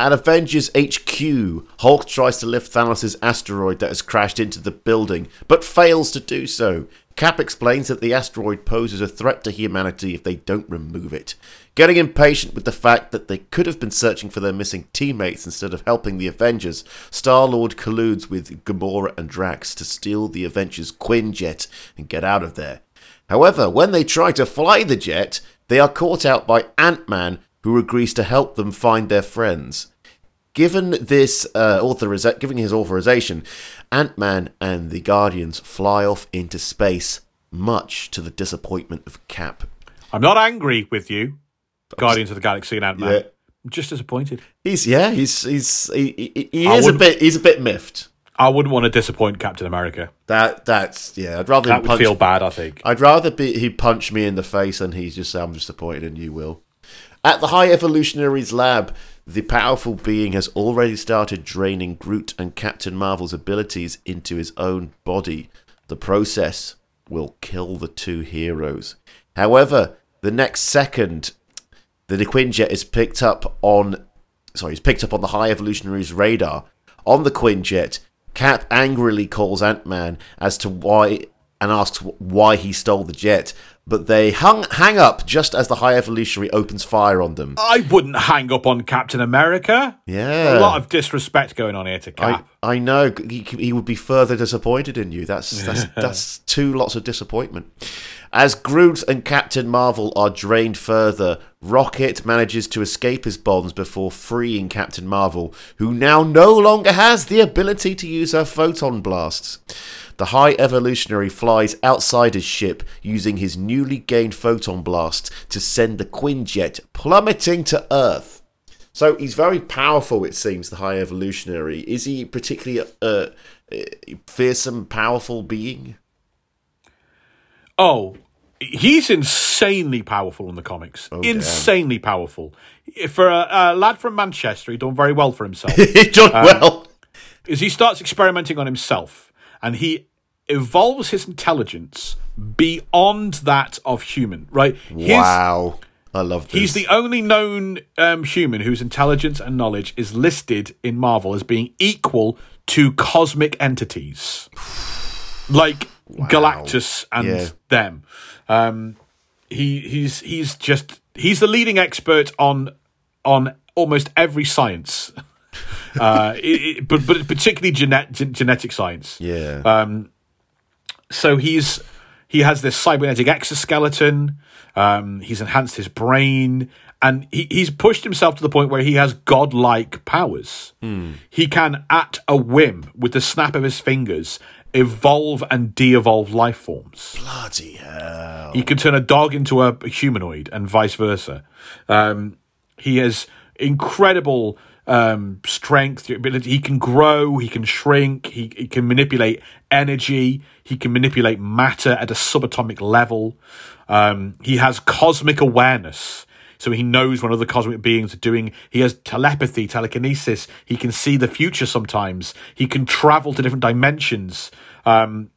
At Avengers HQ, Hulk tries to lift Thanos' asteroid that has crashed into the building, but fails to do so. Cap explains that the asteroid poses a threat to humanity if they don't remove it. Getting impatient with the fact that they could have been searching for their missing teammates instead of helping the Avengers, Star Lord colludes with Gamora and Drax to steal the Avengers' Quinjet and get out of there. However, when they try to fly the jet, they are caught out by Ant Man, who agrees to help them find their friends. Given this uh, authoriza- giving his authorization, Ant Man and the Guardians fly off into space, much to the disappointment of Cap. I'm not angry with you, Guardians of the Galaxy and Ant Man. Yeah. I'm just disappointed. He's yeah, he's he's he, he, he is a bit he's a bit miffed. I wouldn't want to disappoint Captain America. That that's yeah. I'd rather That would punch. feel bad, I think. I'd rather be he punch me in the face and he's just say I'm disappointed in you, Will. At the High Evolutionaries lab, the powerful being has already started draining Groot and Captain Marvel's abilities into his own body. The process will kill the two heroes. However, the next second, the Quinjet is picked up on sorry, is picked up on the High Evolutionaries radar. On the Quinjet, Cap angrily calls Ant Man as to why and asks why he stole the jet, but they hung hang up just as the High Evolutionary opens fire on them. I wouldn't hang up on Captain America. Yeah. A lot of disrespect going on here to I, Cap. I know he, he would be further disappointed in you. That's that's that's two lots of disappointment. As Groot and Captain Marvel are drained further, Rocket manages to escape his bonds before freeing Captain Marvel, who now no longer has the ability to use her photon blasts. The High Evolutionary flies outside his ship using his newly gained photon blast to send the Quinjet plummeting to Earth. So he's very powerful, it seems, the High Evolutionary. Is he particularly a, a fearsome, powerful being? Oh, he's insanely powerful in the comics. Oh, damn. insanely powerful. For a, a lad from Manchester, he done very well for himself. John um, well. is he starts experimenting on himself and he evolves his intelligence beyond that of human. Right? His, wow. I love this. He's the only known um, human whose intelligence and knowledge is listed in Marvel as being equal to cosmic entities, like Galactus and Yeah. them. Um, he he's he's just he's the leading expert on on almost every science, uh, it, it- but but particularly genet- genetic science Yeah. Uh, so he's he has this cybernetic exoskeleton. Um, he's enhanced his brain, and he, he's pushed himself to the point where he has godlike powers. He can, at a whim, with the snap of his fingers, evolve and de-evolve life forms. Bloody hell. He can turn a dog into a humanoid and vice versa. Um, he has incredible um, strength, ability. He can grow, he can shrink, he, he can manipulate energy, he can manipulate matter at a subatomic level. Um, he has cosmic awareness. So he knows when other cosmic beings are doing. He has telepathy, telekinesis. He can see the future sometimes. He can travel to different dimensions. Um,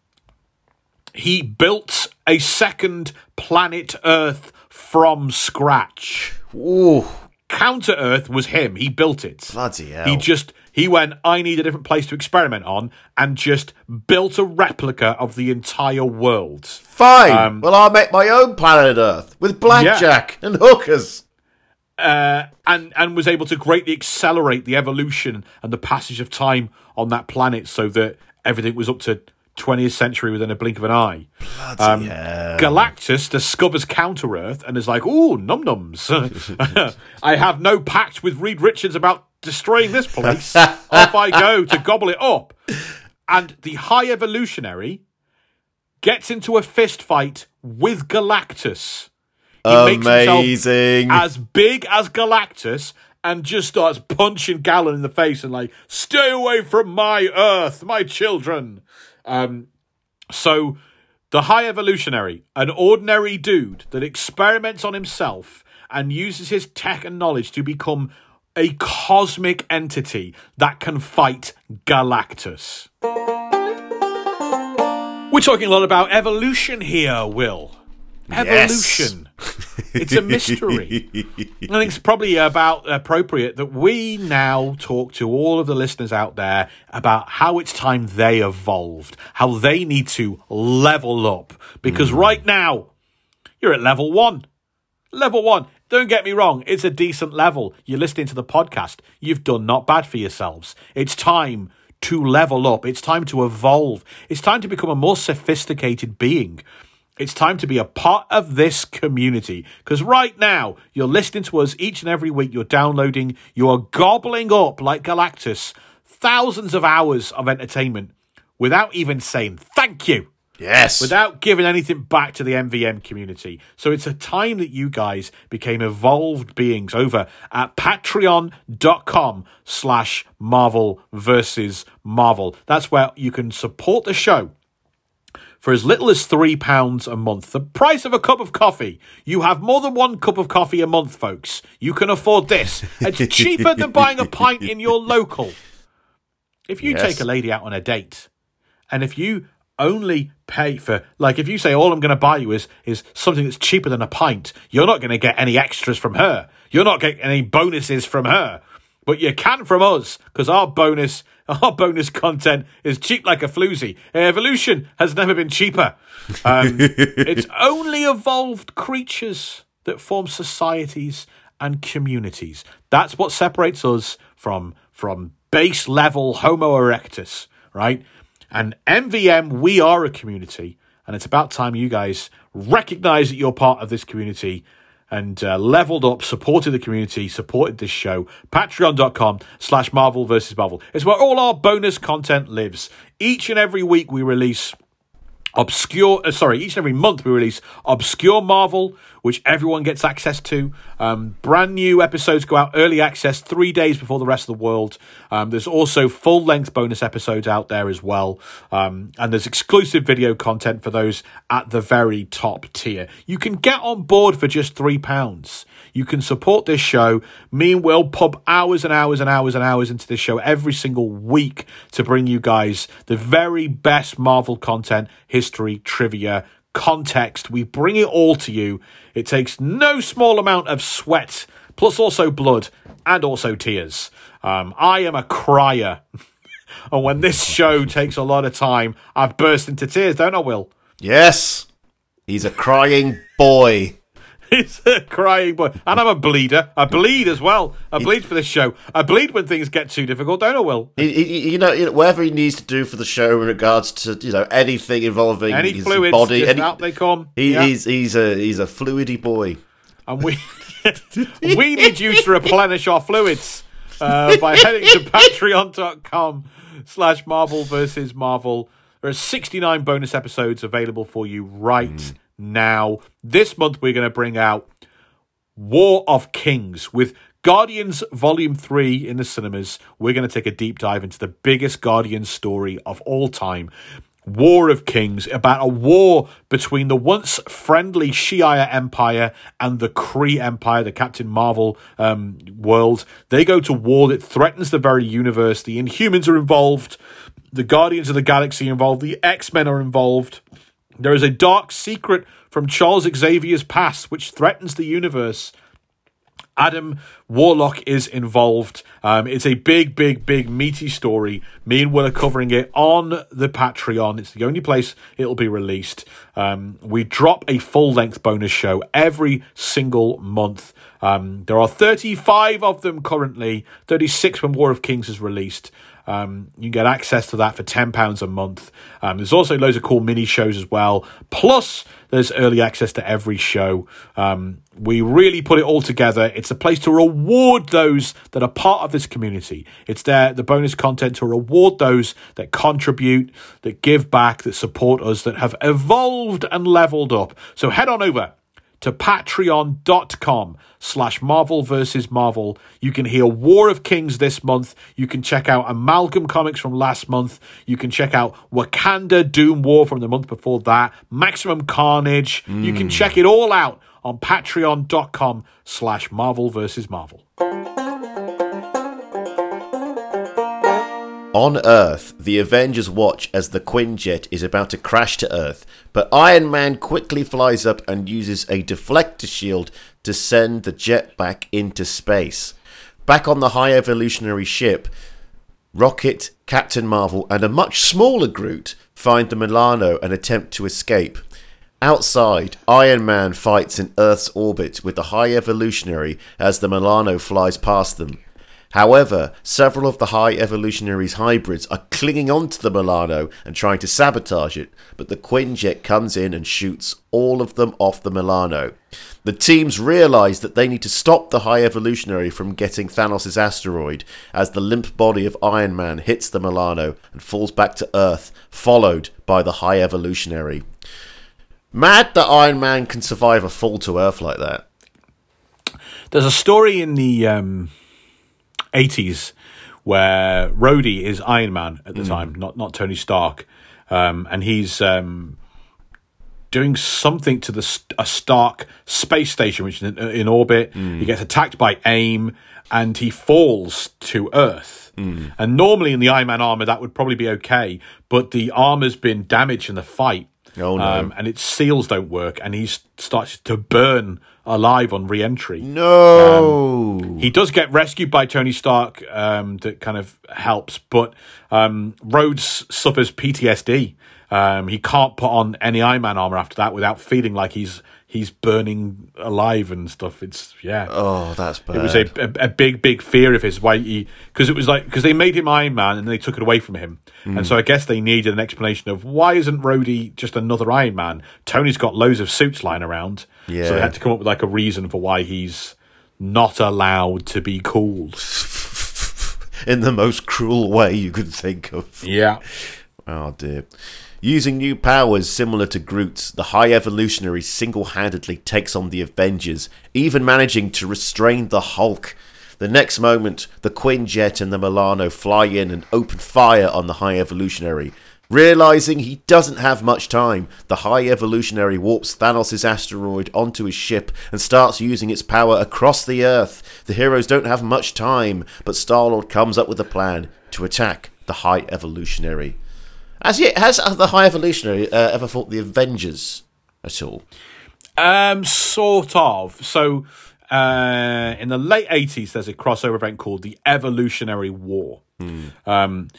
he built a second planet Earth from scratch. Ooh, Counter Earth was him. He built it. bloody hell. He just he went. I need a different place to experiment on, and just built a replica of the entire world. Fine. um, well, I'll make my own planet Earth with blackjack and hookers. uh, and and was able to greatly accelerate the evolution and the passage of time on that planet, so that everything was up to 20th century within a blink of an eye. Um, Galactus discovers Counter Earth and is like, "Ooh, num nums! I have no pact with Reed Richards about destroying this place. Off I go to gobble it up." And the High Evolutionary gets into a fist fight with Galactus. He makes Amazing. as big as Galactus and just starts punching Gallon in the face and like, stay away from my Earth, my children. Um, so the High Evolutionary, an ordinary dude that experiments on himself and uses his tech and knowledge to become a cosmic entity that can fight Galactus. We're talking a lot about evolution here, Will. Evolution. It's a mystery. I think it's probably about appropriate that we now talk to all of the listeners out there about how it's time they evolved, how they need to level up. Because hmm. right now, you're at level one. Level one. Don't get me wrong, it's a decent level. You're listening to the podcast. You've done not bad for yourselves. It's time to level up. It's time to evolve. It's time to become a more sophisticated being. It's time to be a part of this community. Because right now, you're listening to us each and every week. You're downloading, you're gobbling up like Galactus thousands of hours of entertainment without even saying thank you yes. without giving anything back to the MVM community. So it's a time that you guys became evolved beings over at patreon.com slash Marvel versus Marvel. That's where you can support the show for as little as £3 a month. The price of a cup of coffee. You have more than one cup of coffee a month, folks. You can afford this. It's cheaper than buying a pint in your local. If you Yes. take a lady out on a date, and if you only pay for like if you say all I'm going to buy you is is something that's cheaper than a pint, you're not going to get any extras from her. You're not getting any bonuses from her. But you can from us because our bonus our bonus content is cheap like a floozy. Evolution has never been cheaper. Um, it's only evolved creatures that form societies and communities. That's what separates us from from base level Homo erectus, right? And MVM, we are a community, and it's about time you guys recognize that you're part of this community and uh, leveled up, supported the community, supported this show. Patreon.com slash Marvel versus Marvel. It's where all our bonus content lives. Each and every week we release obscure uh, sorry each and every month we release obscure marvel which everyone gets access to. Um, brand new episodes go out early access three days before the rest of the world. Um, there's also full length bonus episodes out there as well. Um, and there's exclusive video content for those at the very top tier. You can get on board for just three pounds you can support this show. Me and Will pump hours and hours and hours and hours into this show every single week to bring you guys the very best Marvel content, history, trivia, context. We bring it all to you. It takes no small amount of sweat, plus also blood and also tears. Um, I am a crier. and when this show takes a lot of time, I burst into tears, don't I, Will? yes. He's a crying boy. It's a crying boy. And I'm a bleeder. I bleed as well. I bleed for this show. I bleed when things get too difficult, don't I, Will? He, he, you, know, you know, whatever he needs to do for the show in regards to you know anything involving Any his fluids, body, any, out they come. he, Yeah. he's he's a he's a fluidy boy. And we we need you to replenish our fluids uh, by heading to patreon.com slash Marvel versus Marvel. There are 69 bonus episodes available for you right now. This month we're going to bring out War of Kings with Guardians Volume 3 in the cinemas. We're going to take a deep dive into the biggest Guardians story of all time. War of Kings, about a war between the once friendly Shi'ar Empire and the Kree Empire, the Captain Marvel um, world. They go to war that threatens the very universe. The Inhumans are involved, the Guardians of the Galaxy are involved, the X Men are involved. There is a dark secret from Charles Xavier's past which threatens the universe. Adam Warlock is involved. Um, it's a big, big, big, meaty story. Me and Will are covering it on the Patreon. It's the only place it'll be released. Um, we drop a full length bonus show every single month. Um, there are 35 of them currently, 36 when War of Kings is released. Um, you can get access to that for £10 a month. Um, there's also loads of cool mini shows as well. Plus, there's early access to every show. Um, we really put it all together. It's a place to reward those that are part of this community. It's there, the bonus content to reward those that contribute, that give back, that support us, that have evolved and leveled up. So head on over to patreon.com slash marvel versus marvel. You can hear war of kings this month. You can check out amalgam comics from last month. You can check out wakanda doom war from the month before that. Maximum carnage. You can mm. check it all out on patreon.com slash marvel versus marvel On Earth, the Avengers watch as the Quinjet is about to crash to Earth, but Iron Man quickly flies up and uses a deflector shield to send the jet back into space. Back on the high evolutionary ship, Rocket, Captain Marvel, and a much smaller Groot find the Milano and attempt to escape. Outside, Iron Man fights in Earth's orbit with the High Evolutionary as the Milano flies past them. However, several of the High Evolutionary's hybrids are clinging onto the Milano and trying to sabotage it, but the Quinjet comes in and shoots all of them off the Milano. The teams realise that they need to stop the High Evolutionary from getting Thanos' asteroid as the limp body of Iron Man hits the Milano and falls back to Earth, followed by the High Evolutionary. Mad that Iron Man can survive a fall to Earth like that. There's a story in the um, 80s where Rhodey is Iron Man at the time, not not Tony Stark, um, and he's um, doing something to the a Stark space station, which is in, in orbit. He gets attacked by AIM, and he falls to Earth. And normally in the Iron Man armor, that would probably be okay, but the armor's been damaged in the fight. Oh, no. Um, and its seals don't work, and he starts to burn alive on re-entry. No. He does get rescued by Tony Stark, um, that kind of helps, but um, Rhodes suffers PTSD. Um, he can't put on any Iron Man armor after that without feeling like he's he's burning alive and stuff. It's yeah. oh, that's bad. It was a, a, a big, big fear of his. Why he? Because it was like because they made him Iron Man and they took it away from him, and so I guess they needed an explanation of why isn't Rhodey just another Iron Man? Tony's got loads of suits lying around, so Yeah. they had to come up with like a reason for why he's not allowed to be cool. in the most cruel way you could think of. Yeah, Oh dear. Using new powers similar to Groot's, the High Evolutionary single handedly takes on the Avengers, even managing to restrain the Hulk. The next moment, the Quinjet and the Milano fly in and open fire on the High Evolutionary. Realizing he doesn't have much time, the High Evolutionary warps Thanos' asteroid onto his ship and starts using its power across the Earth. The heroes don't have much time, but Star Lord comes up with a plan to attack the High Evolutionary. Has yet has the High Evolutionary uh, ever fought the Avengers at all? um, sort of. So. Uh, in the late 80s, there's a crossover event called the Evolutionary War. Um,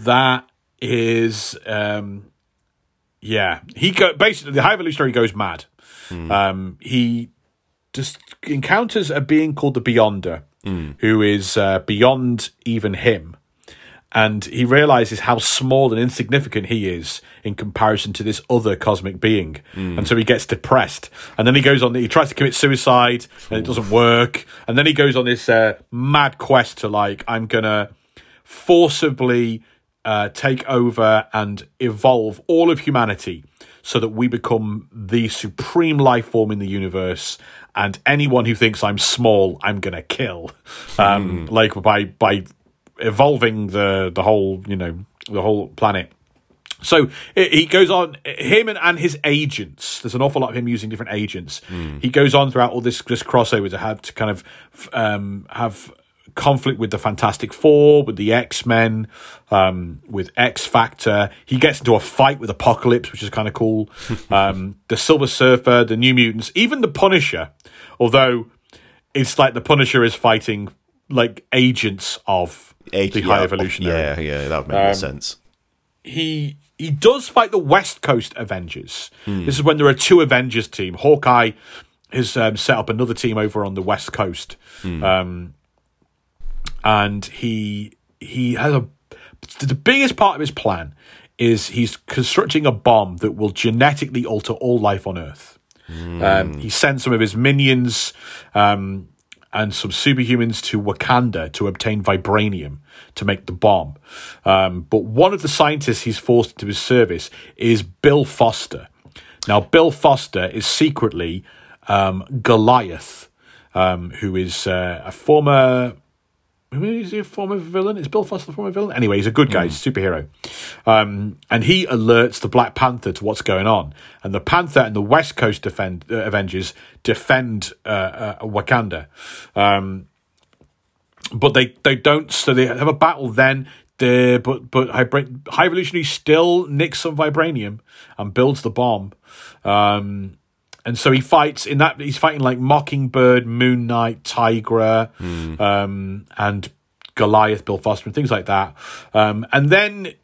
that is, um, yeah, he go basically the High Evolutionary goes mad. Um, he just encounters a being called the Beyonder, who is uh, beyond even him. And he realizes how small and insignificant he is in comparison to this other cosmic being. And so he gets depressed. And then he goes on, he tries to commit suicide and it doesn't work. And then he goes on this uh, mad quest to, like, I'm going to forcibly uh, take over and evolve all of humanity so that we become the supreme life form in the universe. And anyone who thinks i'm small i'm gonna kill. Um, like by by evolving the the whole you know the whole planet. So he goes on, him and, and his agents. There's an awful lot of him using different agents. He goes on throughout all this this crossover to have to kind of um, have conflict with the Fantastic Four, with the X Men, um, with X Factor. He gets into a fight with Apocalypse, which is kind of cool. um, the Silver Surfer, the New Mutants, even the Punisher. Although it's like the Punisher is fighting like agents of Age- the yeah, High Evolutionary Yeah, yeah, that would make more sense. he he does fight the West Coast Avengers. This is when there are two Avengers team. Hawkeye has um, set up another team over on the West Coast, um, and he he has a the biggest part of his plan is he's constructing a bomb that will genetically alter all life on Earth. Um, he sent some of his minions um, and some superhumans to Wakanda to obtain vibranium to make the bomb. Um, but one of the scientists he's forced into his service is Bill Foster. Now, Bill Foster is secretly um, Goliath, um, who is uh, a former. Is he a former villain? Is Bill Foster a former villain? Anyway, he's a good guy, he's a superhero. Um, and he alerts the Black Panther to what's going on. And the Panther and the West Coast defend, uh, Avengers defend uh, uh, Wakanda. Um, but they, they don't, so they have a battle then. The, but but High, High Evolutionary still nicks some vibranium and builds the bomb. Um, and so he fights in that he's fighting like Mockingbird, Moon Knight, Tigra, um, and Goliath, Bill Foster, and things like that. Um, and then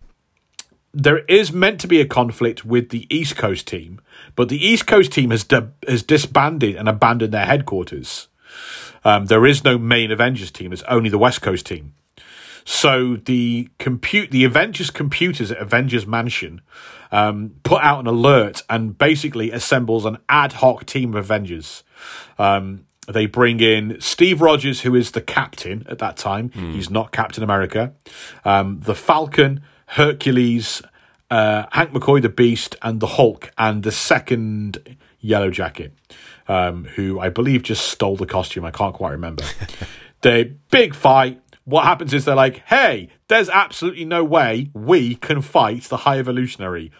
there is meant to be a conflict with the East Coast team, but the East Coast team has di- has disbanded and abandoned their headquarters. Um, there is no main Avengers team; it's only the West Coast team. So the compute the Avengers computers at Avengers Mansion um, put out an alert and basically assembles an ad hoc team of Avengers. Um, they bring in Steve Rogers, who is the captain at that time. He's not Captain America. Um, the Falcon, Hercules, uh, Hank McCoy, the Beast, and the Hulk, and the second Yellow Jacket, um, who I believe just stole the costume. I can't quite remember. the big fight. What happens is they're like, "Hey, there's absolutely no way we can fight the High Evolutionary.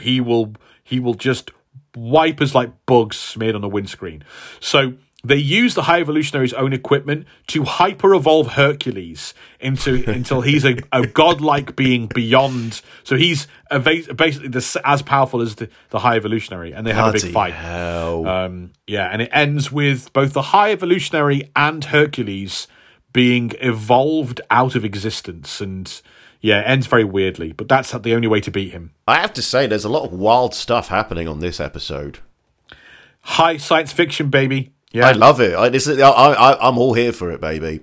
He will, he will just wipe us like bugs smeared on a windscreen." So they use the High Evolutionary's own equipment to hyper evolve Hercules into until he's a, a godlike being beyond. So he's basically the, as powerful as the, the High Evolutionary, and they have a big fight. hell. Um, yeah, and it ends with both the High Evolutionary and Hercules being evolved out of existence, and yeah, it ends very weirdly. But that's the only way to beat him. I have to say, there's a lot of wild stuff happening on this episode. High science fiction, baby. Yeah, I love it. I, this is, I, I, I'm all here for it, baby.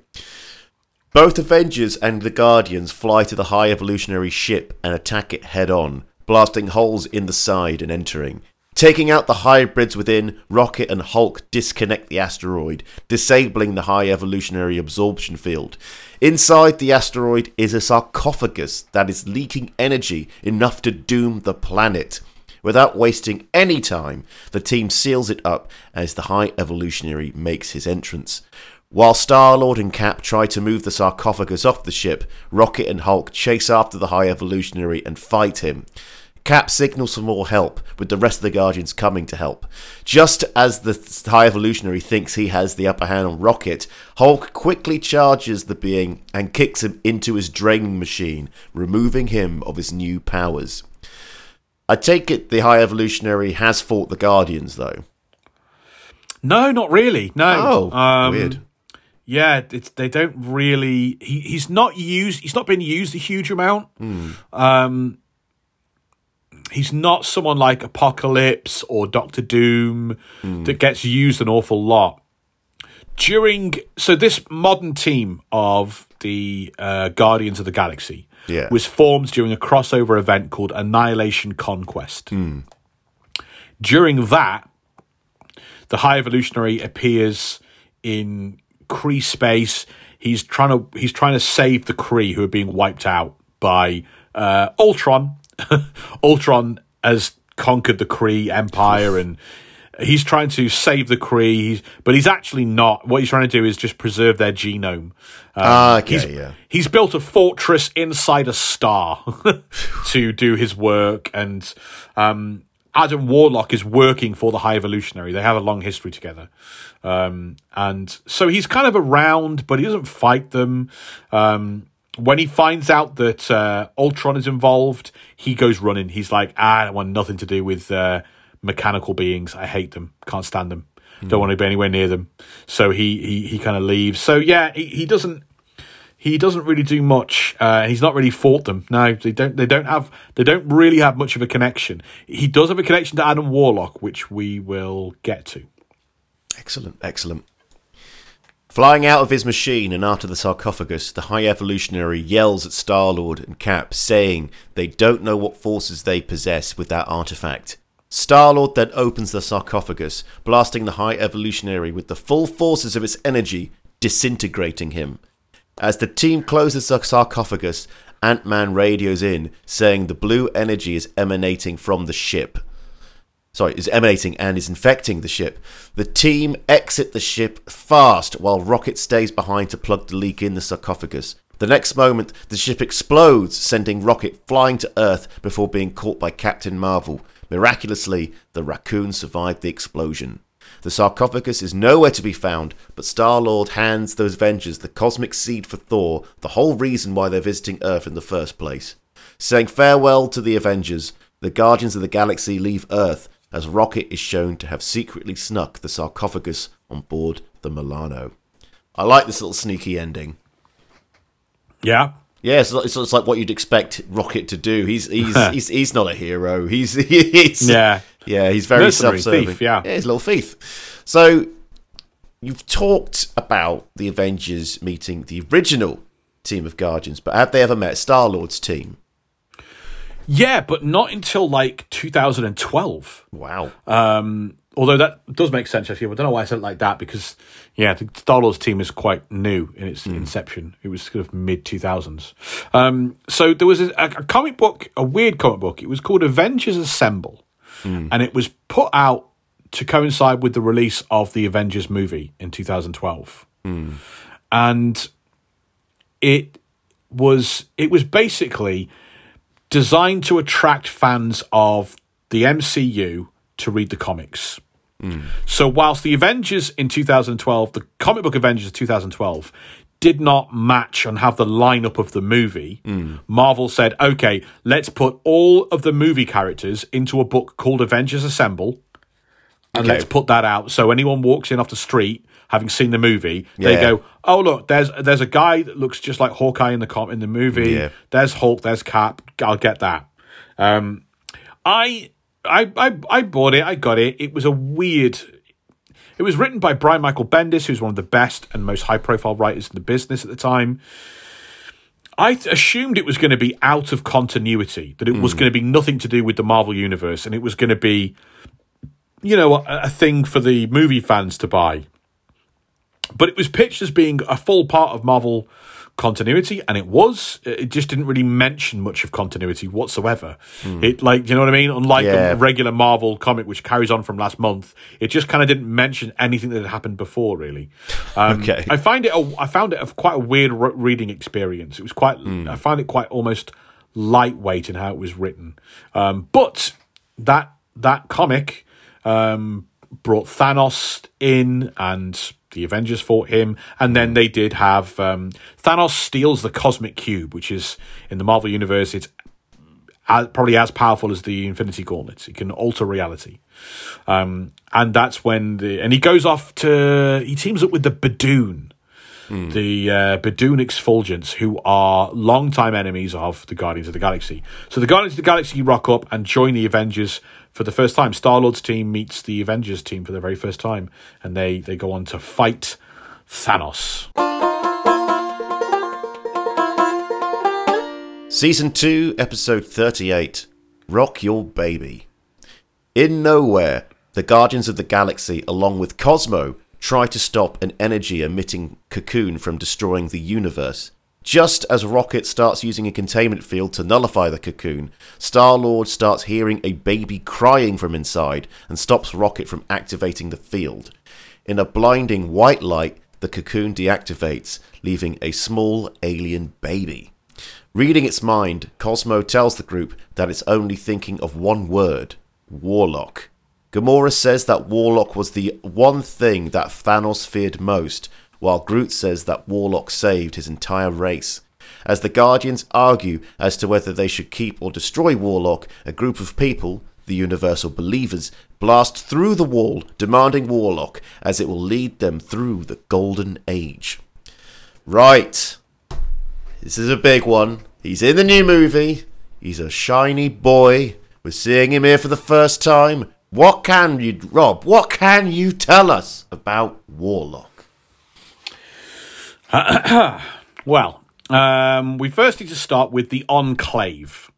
Both Avengers and the Guardians fly to the High Evolutionary ship and attack it head on, blasting holes in the side and entering. Taking out the hybrids within, Rocket and Hulk disconnect the asteroid, disabling the High Evolutionary absorption field. Inside the asteroid is a sarcophagus that is leaking energy enough to doom the planet. Without wasting any time, the team seals it up as the High Evolutionary makes his entrance. While Star Lord and Cap try to move the sarcophagus off the ship, Rocket and Hulk chase after the High Evolutionary and fight him. Cap signals for more help, with the rest of the Guardians coming to help. Just as the High Evolutionary thinks he has the upper hand on Rocket, Hulk quickly charges the being and kicks him into his draining machine, removing him of his new powers. I take it the High Evolutionary has fought the Guardians, though. no, not really. No. Oh, Um, weird. Yeah, it's, they don't really. He, he's not used. He's not been used a huge amount. Um, he's not someone like Apocalypse or Doctor Doom that gets used an awful lot. during so this modern team of the uh, Guardians of the Galaxy Yeah. was formed during a crossover event called Annihilation Conquest. During that, the High Evolutionary appears in Kree space. He's trying to he's trying to save the Kree who are being wiped out by uh, Ultron. Ultron has conquered the Kree Empire and he's trying to save the Kree, he's, but he's actually not. What he's trying to do is just preserve their genome. Um, Ah, okay, he's, yeah. he's built a fortress inside a star to do his work, and um, Adam Warlock is working for the High Evolutionary. They have a long history together, um, and so he's kind of around, but he doesn't fight them. Um, when he finds out that uh, Ultron is involved, he goes running. He's like, "Ah, I don't want nothing to do with uh, mechanical beings. I hate them. Can't stand them. Don't want to be anywhere near them." So he he, he kind of leaves. So yeah, he, he doesn't he doesn't really do much. Uh, he's not really fought them. No, they don't. They don't have. They don't really have much of a connection. He does have a connection to Adam Warlock, which we will get to. Excellent, excellent. Flying out of his machine and after the sarcophagus, the High Evolutionary yells at Star Lord and Cap, saying they don't know what forces they possess with that artifact. Star Lord then opens the sarcophagus, blasting the High Evolutionary with the full forces of its energy, disintegrating him. As the team closes the sarcophagus, Ant Man radios in, saying the blue energy is emanating from the ship sorry, is emanating and is infecting the ship. The team exit the ship fast while Rocket stays behind to plug the leak in the sarcophagus. The next moment, the ship explodes, sending Rocket flying to Earth before being caught by Captain Marvel. Miraculously, the raccoon survived the explosion. The sarcophagus is nowhere to be found, but Star Lord hands those Avengers the cosmic seed for Thor, the whole reason why they're visiting Earth in the first place. Saying farewell to the Avengers, the Guardians of the Galaxy leave Earth as Rocket is shown to have secretly snuck the sarcophagus on board the Milano. I like this little sneaky ending. Yeah, Yeah, it's, it's, it's like what you'd expect Rocket to do. He's he's he's, he's not a hero. He's, he's yeah. yeah, he's very Mercenary self-serving. thief, yeah. yeah, he's a little thief. So you've talked about the Avengers meeting the original team of Guardians, but have they ever met Star Lord's team? Yeah, but not until like 2012. Wow. Um, although that does make sense actually. I don't know why I said it like that because yeah, the Star Lord's team is quite new in its inception. It was sort of mid 2000s. Um, so there was a, a comic book, a weird comic book. It was called Avengers Assemble, and it was put out to coincide with the release of the Avengers movie in 2012, and it was it was basically designed to attract fans of the MCU to read the comics. Hmm. So, whilst the Avengers in 2012, the comic book Avengers of 2012, did not match and have the lineup of the movie, hmm. Marvel said, okay, let's put all of the movie characters into a book called Avengers Assemble, and Okay. let's put that out. So, anyone walks in off the street, having seen the movie, they Yeah. go, oh, look, there's there's a guy that looks just like Hawkeye in the com- in the movie. Yeah. There's Hulk, there's Cap. I'll get that. Um, I, I, I, I bought it. I got it. It was a weird. It was written by Brian Michael Bendis, who's one of the best and most high-profile writers in the business at the time. I th- assumed it was going to be out of continuity, that it was going to be nothing to do with the Marvel universe, and it was going to be, you know, a, a thing for the movie fans to buy. But it was pitched as being a full part of Marvel continuity, and it was. It just didn't really mention much of continuity whatsoever. It like you know what I mean. Unlike Yeah. a regular Marvel comic, which carries on from last month, it just kind of didn't mention anything that had happened before. Really, um, Okay. I find it. A, I found it a, quite a weird re- reading experience. It was quite. I find it quite almost lightweight in how it was written, um, but that that comic um, brought Thanos in and the Avengers fought him. And then they did have um, Thanos steals the Cosmic Cube, which is in the Marvel Universe, it's as, probably as powerful as the Infinity Gauntlet. It can alter reality. Um, and that's when the. And he goes off to. He teams up with the Badoon. The uh, Badoon Exfulgents, who are longtime enemies of the Guardians of the Galaxy. So the Guardians of the Galaxy rock up and join the Avengers for the first time. Star Lord's team meets the Avengers team for the very first time, and they they go on to fight Thanos. Season 2, Episode 38 Rock Your Baby. In Nowhere, the Guardians of the Galaxy, along with Cosmo, try to stop an energy emitting cocoon from destroying the universe. Just as Rocket starts using a containment field to nullify the cocoon, Star Lord starts hearing a baby crying from inside and stops Rocket from activating the field. In a blinding white light, the cocoon deactivates, leaving a small alien baby. Reading its mind, Cosmo tells the group that it's only thinking of one word Warlock. Gamora says that Warlock was the one thing that Thanos feared most, while Groot says that Warlock saved his entire race. As the Guardians argue as to whether they should keep or destroy Warlock, a group of people, the Universal Believers, blast through the wall, demanding Warlock, as it will lead them through the Golden Age. Right. This is a big one. He's in the new movie. He's a shiny boy. We're seeing him here for the first time. What can you, Rob? What can you tell us about Warlock? Well, um, we first need to start with the Enclave.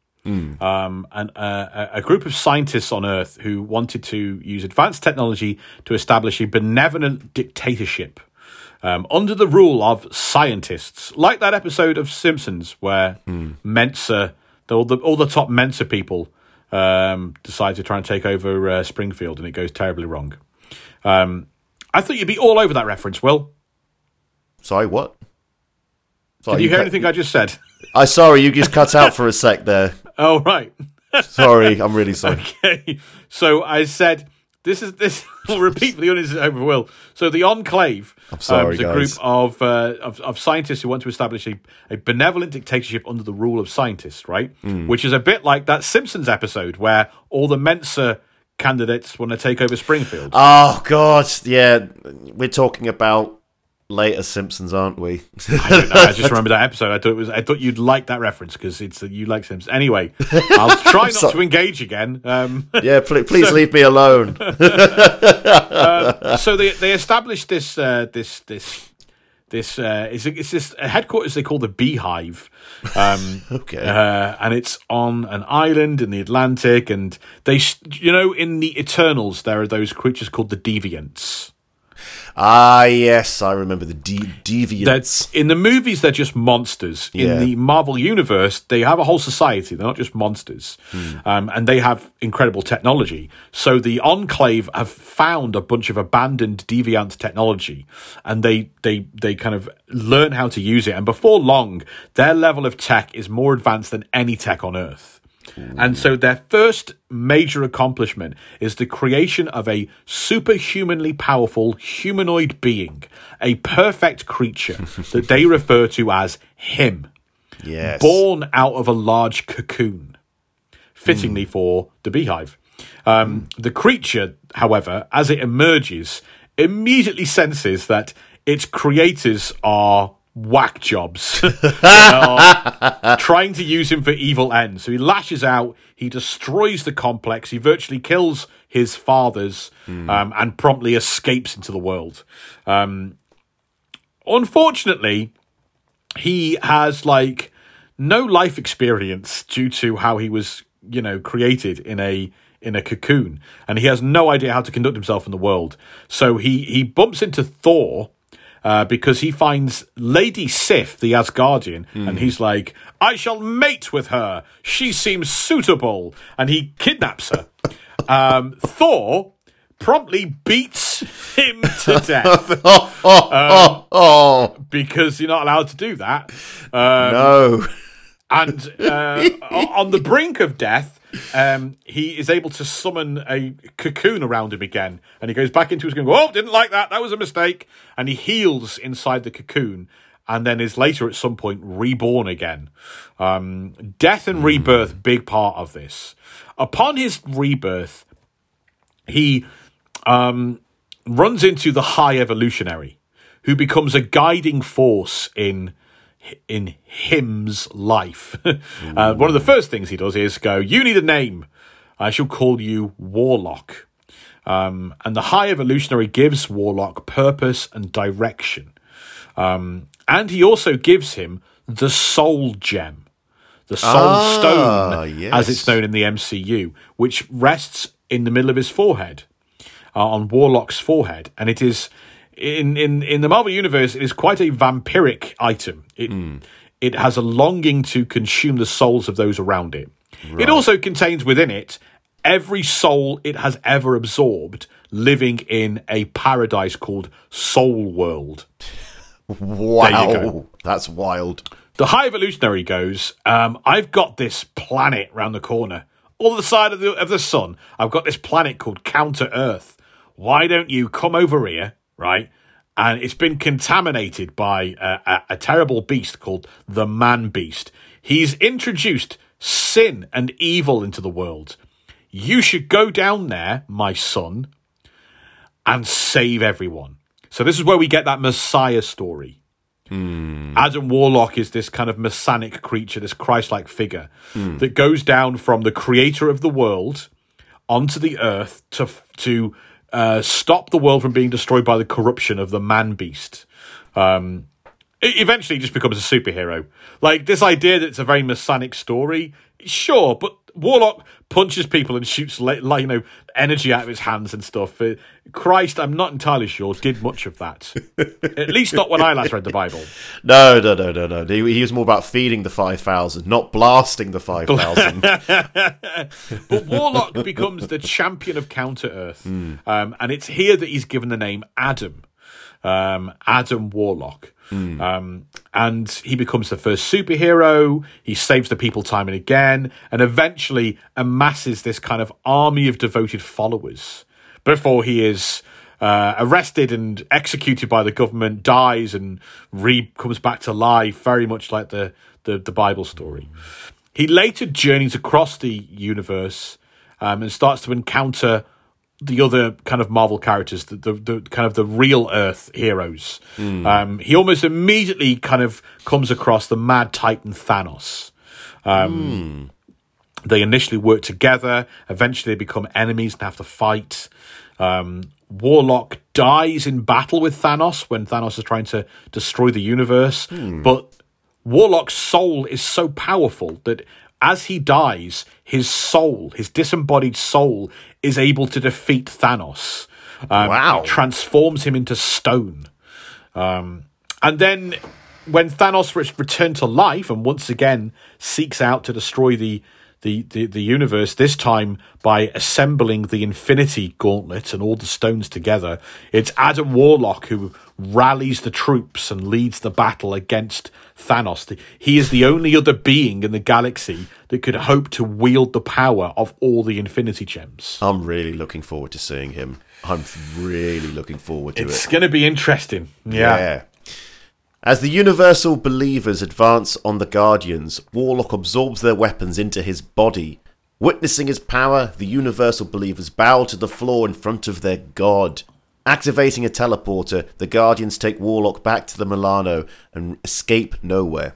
Um, and uh, a group of scientists on Earth who wanted to use advanced technology to establish a benevolent dictatorship um, under the rule of scientists, like that episode of Simpsons where Mensa, the, all the all the top Mensa people, um, decide to try and take over uh, Springfield, and it goes terribly wrong. Um, I thought you'd be all over that reference, Will. Sorry, what? Sorry, Did you hear cut- anything I just said? I sorry, you just cut out for a sec there. Oh, right. Sorry, I'm really sorry. Okay. So I said, this is this. I'll repeat for the audience over Will. So the Enclave I'm sorry, is a guys. group of, uh, of of scientists who want to establish a, a benevolent dictatorship under the rule of scientists, right? Hmm. Which is a bit like that Simpsons episode where all the Mensa candidates want to take over Springfield. Oh God, yeah, we're talking about later Simpsons, aren't we? I don't know. I just remember that episode. I thought it was. I thought you'd like that reference because it's you like Simpsons. Anyway, I'll try not So- to engage again. Um, yeah, please, please leave me alone. so they they established this uh, this this this uh, it's, it's this headquarters they call the Beehive, um, Okay. uh, and it's on an island in the Atlantic, and they you know in the Eternals there are those creatures called the Deviants. Ah, yes, I remember the de- deviants. That's in the movies they're just monsters. Yeah. In the Marvel universe, they have a whole society. They're not just monsters, um, and they have incredible technology. So the Enclave have found a bunch of abandoned deviant technology, and they they they kind of learn how to use it. And before long, their level of tech is more advanced than any tech on Earth. And so their first major accomplishment is the creation of a superhumanly powerful humanoid being, a perfect creature that they refer to as him, yes. born out of a large cocoon, fittingly for the beehive. Um, the creature, however, as it emerges, immediately senses that its creators are whack jobs trying to use him for evil ends. So he lashes out, he destroys the complex, he virtually kills his fathers, um, and promptly escapes into the world. Um, unfortunately, he has like no life experience due to how he was, you know, created in a in a cocoon, and he has no idea how to conduct himself in the world. So he he bumps into Thor. Uh, because he finds Lady Sif, the Asgardian, and he's like, I shall mate with her. She seems suitable. And he kidnaps her. um, Thor promptly beats him to death oh because you're not allowed to do that. Um, no! and uh, on the brink of death, um, he is able to summon a cocoon around him again, and he goes back into his cocoon. Oh, didn't like that. That was a mistake. And he heals inside the cocoon, and then is later at some point reborn again. Um, death and rebirth, big part of this. Upon his rebirth, he um, runs into the High Evolutionary, who becomes a guiding force in in him's life. uh, one of the first things he does is go, "You need a name. I shall call you Warlock." Um, and the High Evolutionary gives Warlock purpose and direction. Um, and he also gives him the Soul Gem, the Soul Ah, Stone, yes. as it's known in the MCU, which rests in the middle of his forehead, uh, on Warlock's forehead, and it is in in in the Marvel universe. It is quite a vampiric item. It it has a longing to consume the souls of those around it. It also contains within it every soul it has ever absorbed, living in a paradise called Soul World. Wow, that's wild. The High Evolutionary goes, um, I've got this planet round the corner, on the side of the of the sun. I've got this planet called Counter Earth. Why don't you come over here, right? And it's been contaminated by a, a, a terrible beast called the Man Beast. He's introduced sin and evil into the world. You should go down there, my son, and save everyone. So this is where we get that Messiah story. Hmm. Adam Warlock is this kind of messianic creature, this Christ-like figure hmm. that goes down from the creator of the world onto the earth to to uh, stop the world from being destroyed by the corruption of the man beast. Um, eventually, just becomes a superhero. Like this idea that it's a very messianic story, sure, but Warlock punches people and shoots like, you know energy out of his hands and stuff. Uh, Christ, I'm not entirely sure did much of that. At least not when I last read the Bible. No, no, no, no, no. He, he was more about feeding the five thousand, not blasting the five thousand. But Warlock becomes the champion of Counter Earth, um, and it's here that he's given the name Adam, um, Adam Warlock. Um, and he becomes the first superhero. He saves the people time and again, and eventually amasses this kind of army of devoted followers before he is uh, arrested and executed by the government, dies and re comes back to life, very much like the, the, the Bible story. He later journeys across the universe um, and starts to encounter the other kind of Marvel characters, the, the, the kind of the real Earth heroes. Um, he almost immediately kind of comes across the Mad Titan Thanos. Um, They initially work together. Eventually, they become enemies and have to fight. Um, Warlock dies in battle with Thanos when Thanos is trying to destroy the universe. But Warlock's soul is so powerful that as he dies, his soul, his disembodied soul, is able to defeat Thanos. Um, Wow. transforms him into stone. Um, and then when Thanos re- returned to life and once again seeks out to destroy the, the, the, the universe, this time by assembling the Infinity Gauntlet and all the stones together, it's Adam Warlock who rallies the troops and leads the battle against Thanos. He is the only other being in the galaxy that could hope to wield the power of all the Infinity Gems. I'm really looking forward to seeing him. I'm really looking forward to It's it. It's going to be interesting. Yeah. Yeah. As the Universal Believers advance on the Guardians, Warlock absorbs their weapons into his body. Witnessing his power, the Universal Believers bow to the floor in front of their god. Activating a teleporter, the Guardians take Warlock back to the Milano and escape nowhere.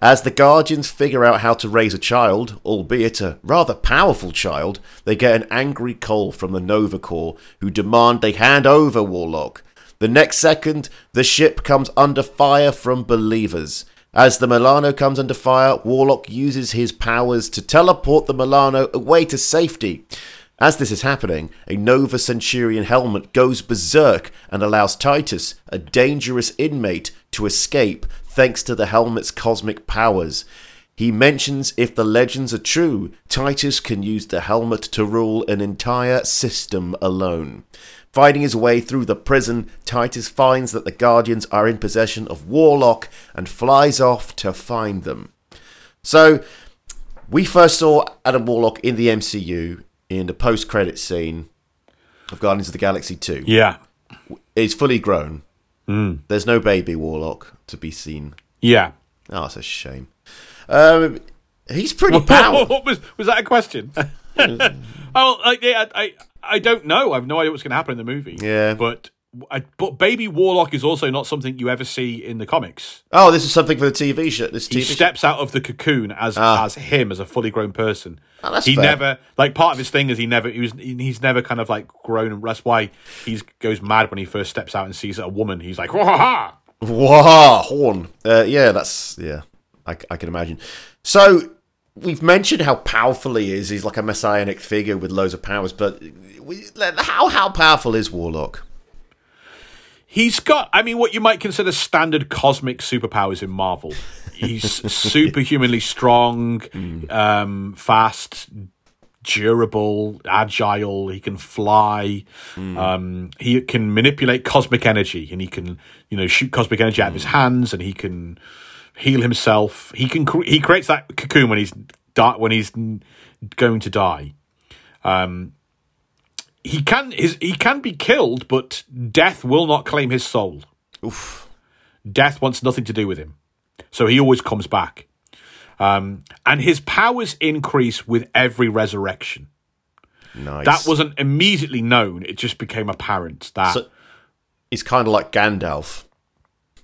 As the Guardians figure out how to raise a child, albeit a rather powerful child, they get an angry call from the Nova Corps, who demand they hand over Warlock. The next second, the ship comes under fire from believers. As the Milano comes under fire, Warlock uses his powers to teleport the Milano away to safety. As this is happening, a Nova Centurion helmet goes berserk and allows Titus, a dangerous inmate, to escape thanks to the helmet's cosmic powers. He mentions if the legends are true, Titus can use the helmet to rule an entire system alone. Fighting his way through the prison, Titus finds that the Guardians are in possession of Warlock and flies off to find them. So, we first saw Adam Warlock in the MCU in the post credit scene of Guardians of the Galaxy 2. Yeah. He's fully grown. There's no baby Warlock to be seen. Yeah. Oh, it's a shame. Um, he's pretty powerful. What was was that a question? oh, like, yeah, I, I I don't know. I've no idea what's going to happen in the movie. Yeah. but I, but Baby Warlock is also not something you ever see in the comics. Oh, this is something for the TV show. This He TV show. steps out of the cocoon as as him as a fully grown person. Oh, he fair. never like part of his thing is he never he was he's never kind of like grown and that's why he goes mad when he first steps out and sees a woman. He's like, "Wah, ha, ha!" Wow, horn. Uh, yeah, that's yeah. I, I can imagine. So we've mentioned how powerful he is. He's like a messianic figure with loads of powers. But we, how how powerful is Warlock? He's got, I mean, what you might consider standard cosmic superpowers in Marvel. He's superhumanly strong, um, fast, durable, agile. He can fly. Um, he can manipulate cosmic energy, and he can, you know, shoot cosmic energy out of his hands, and he can heal himself. He can. Cre- he creates that cocoon when he's di- when he's going to die. Um, he can. His, he can be killed, but death will not claim his soul. Oof. Death wants nothing to do with him, so he always comes back. Um, and his powers increase with every resurrection. Nice. That wasn't immediately known; it just became apparent that So- He's kind of like Gandalf.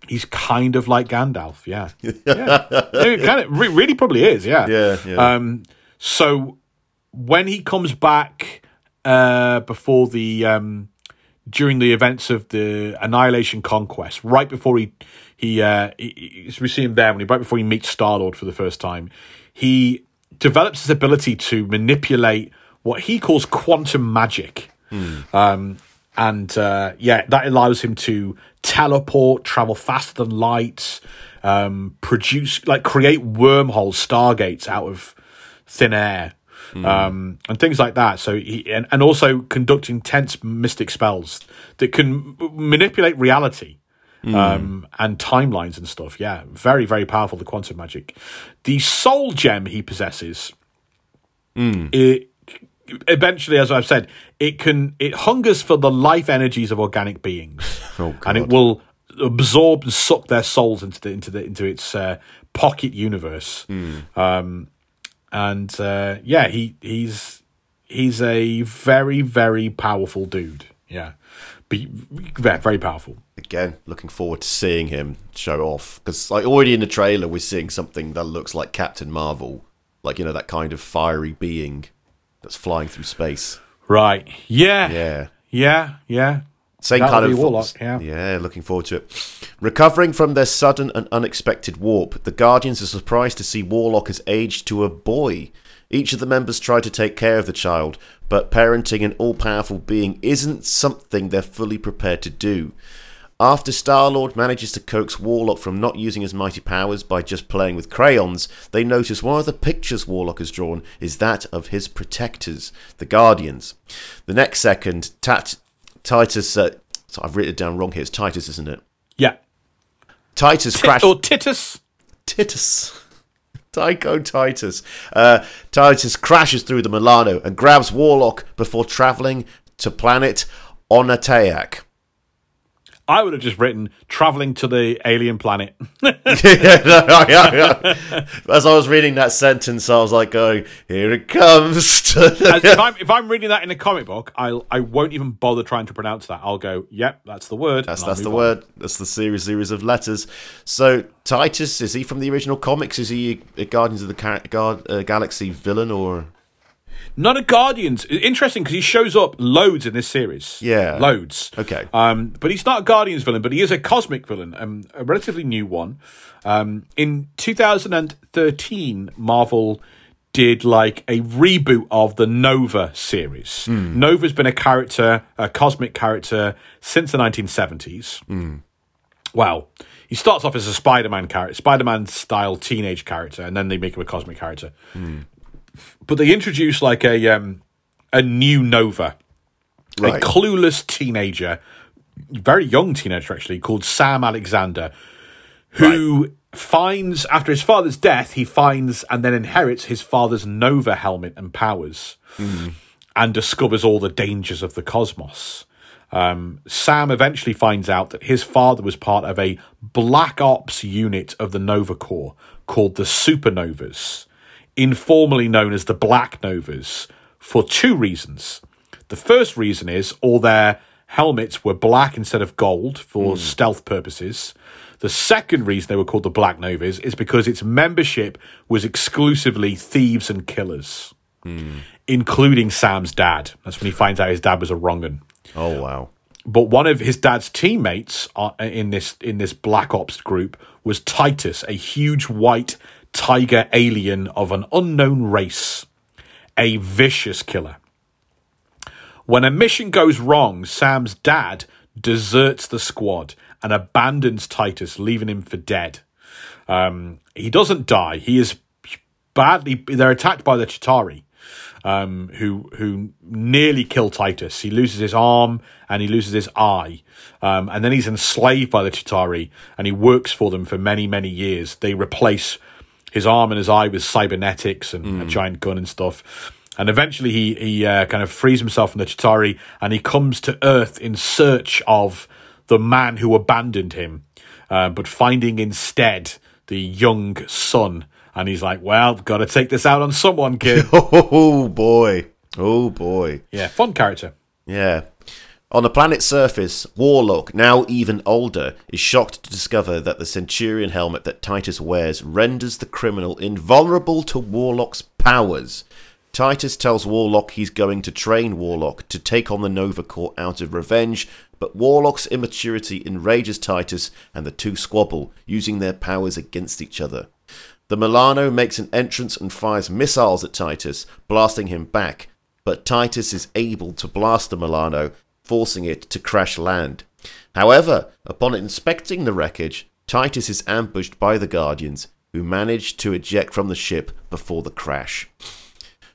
he's kind of like Gandalf. Yeah, yeah, It kind of really probably is. Yeah, Yeah, yeah. Um, so when he comes back uh, before the um, during the events of the Annihilation Conquest, right before he he, uh, he, he we see him there when he right before he meets Star Lord for the first time, he develops his ability to manipulate what he calls quantum magic. Um, and uh, yeah, that allows him to teleport, travel faster than light, um, produce like create wormholes, stargates out of thin air, um, and things like that. So he and, and also conducting intense mystic spells that can m- manipulate reality. Um, and timelines and stuff. Yeah, very, very powerful. The quantum magic, the soul gem he possesses, it eventually, as I've said, it can it hungers for the life energies of organic beings, Oh, and it will absorb and suck their souls into the into the into its uh, pocket universe. Um, and uh, yeah, he he's he's a very very powerful dude. Yeah, Be, very, very powerful. Again, looking forward to seeing him show off because, like, already in the trailer, we're seeing something that looks like Captain Marvel, like you know that kind of fiery being that's flying through space. Right? Yeah. Yeah, Yeah. Yeah. Same That'll kind of Warlock, yeah. yeah. Looking forward to it. Recovering from their sudden and unexpected warp, the Guardians are surprised to see Warlock has aged to a boy. Each of the members try to take care of the child, but parenting an all-powerful being isn't something they're fully prepared to do. After Star Lord manages to coax Warlock from not using his mighty powers by just playing with crayons, they notice one of the pictures Warlock has drawn is that of his protectors, the Guardians. The next second, Tat- Titus. Uh, so I've written it down wrong here. It's Titus, isn't it? Yeah. Titus Tit- crashed. or Titus. Titus. Tycho Titus. Uh, Titus crashes through the Milano and grabs Warlock before traveling to planet Onateak. I would have just written traveling to the alien planet. As I was reading that sentence, I was like, going, here it comes. If, I'm, if I'm reading that in a comic book, I'll I won't even bother trying to pronounce that. I'll go, yep, that's the word. That's that's the on. word. That's the series series of letters. So Titus is he from the original comics? Is he a Guardians of the Ca- Guard, uh, Galaxy villain or? Not a Guardians. Interesting because he shows up loads in this series. Yeah. loads. Okay. Um, but he's not a Guardians villain, but he is a cosmic villain, um, a relatively new one. Um, in 2013, Marvel did like a reboot of the Nova series. Nova's been a character, a cosmic character, since the 1970s. Well, he starts off as a Spider-Man character, Spider-Man style teenage character, and then they make him a cosmic character. But they introduce like a um, a new Nova, Right. a clueless teenager, very young teenager actually, called Sam Alexander, who finds after his father's death, he finds and then inherits his father's Nova helmet and powers, and discovers all the dangers of the cosmos. Um, Sam eventually finds out that his father was part of a black ops unit of the Nova Corps called the Supernovas, informally known as the Black Novas, for two reasons. The first reason is all their helmets were black instead of gold for stealth purposes. The second reason they were called the Black Novas is because its membership was exclusively thieves and killers, including Sam's dad. That's when he finds out his dad was a wrong 'un. Oh wow. but one of his dad's teammates uh, in this in this Black Ops group was Titus, a huge white tiger alien of an unknown race, a vicious killer. When a mission goes wrong, Sam's dad deserts the squad and abandons Titus, leaving him for dead. Um, he doesn't die. He is badly. They're attacked by the Chitauri, um, who who nearly kill Titus. He loses his arm and he loses his eye, um, and then he's enslaved by the Chitauri, and he works for them for many many years. They replace his arm and his eye with cybernetics and a giant gun and stuff. And eventually, he he uh, kind of frees himself from the Chitauri, and he comes to Earth in search of the man who abandoned him, uh, but finding instead the young son. And he's like, "Well, got to take this out on someone, kid." Oh boy. Oh boy. yeah, fun character. Yeah. On the planet's surface, Warlock, now even older, is shocked to discover that the Centurion helmet that Titus wears renders the criminal invulnerable to Warlock's powers. Titus tells Warlock he's going to train Warlock to take on the Nova Corps out of revenge, but Warlock's immaturity enrages Titus and the two squabble, using their powers against each other. The Milano makes an entrance and fires missiles at Titus, blasting him back, but Titus is able to blast the Milano, forcing it to crash land. However, upon inspecting the wreckage, Titus is ambushed by the Guardians, who manage to eject from the ship before the crash.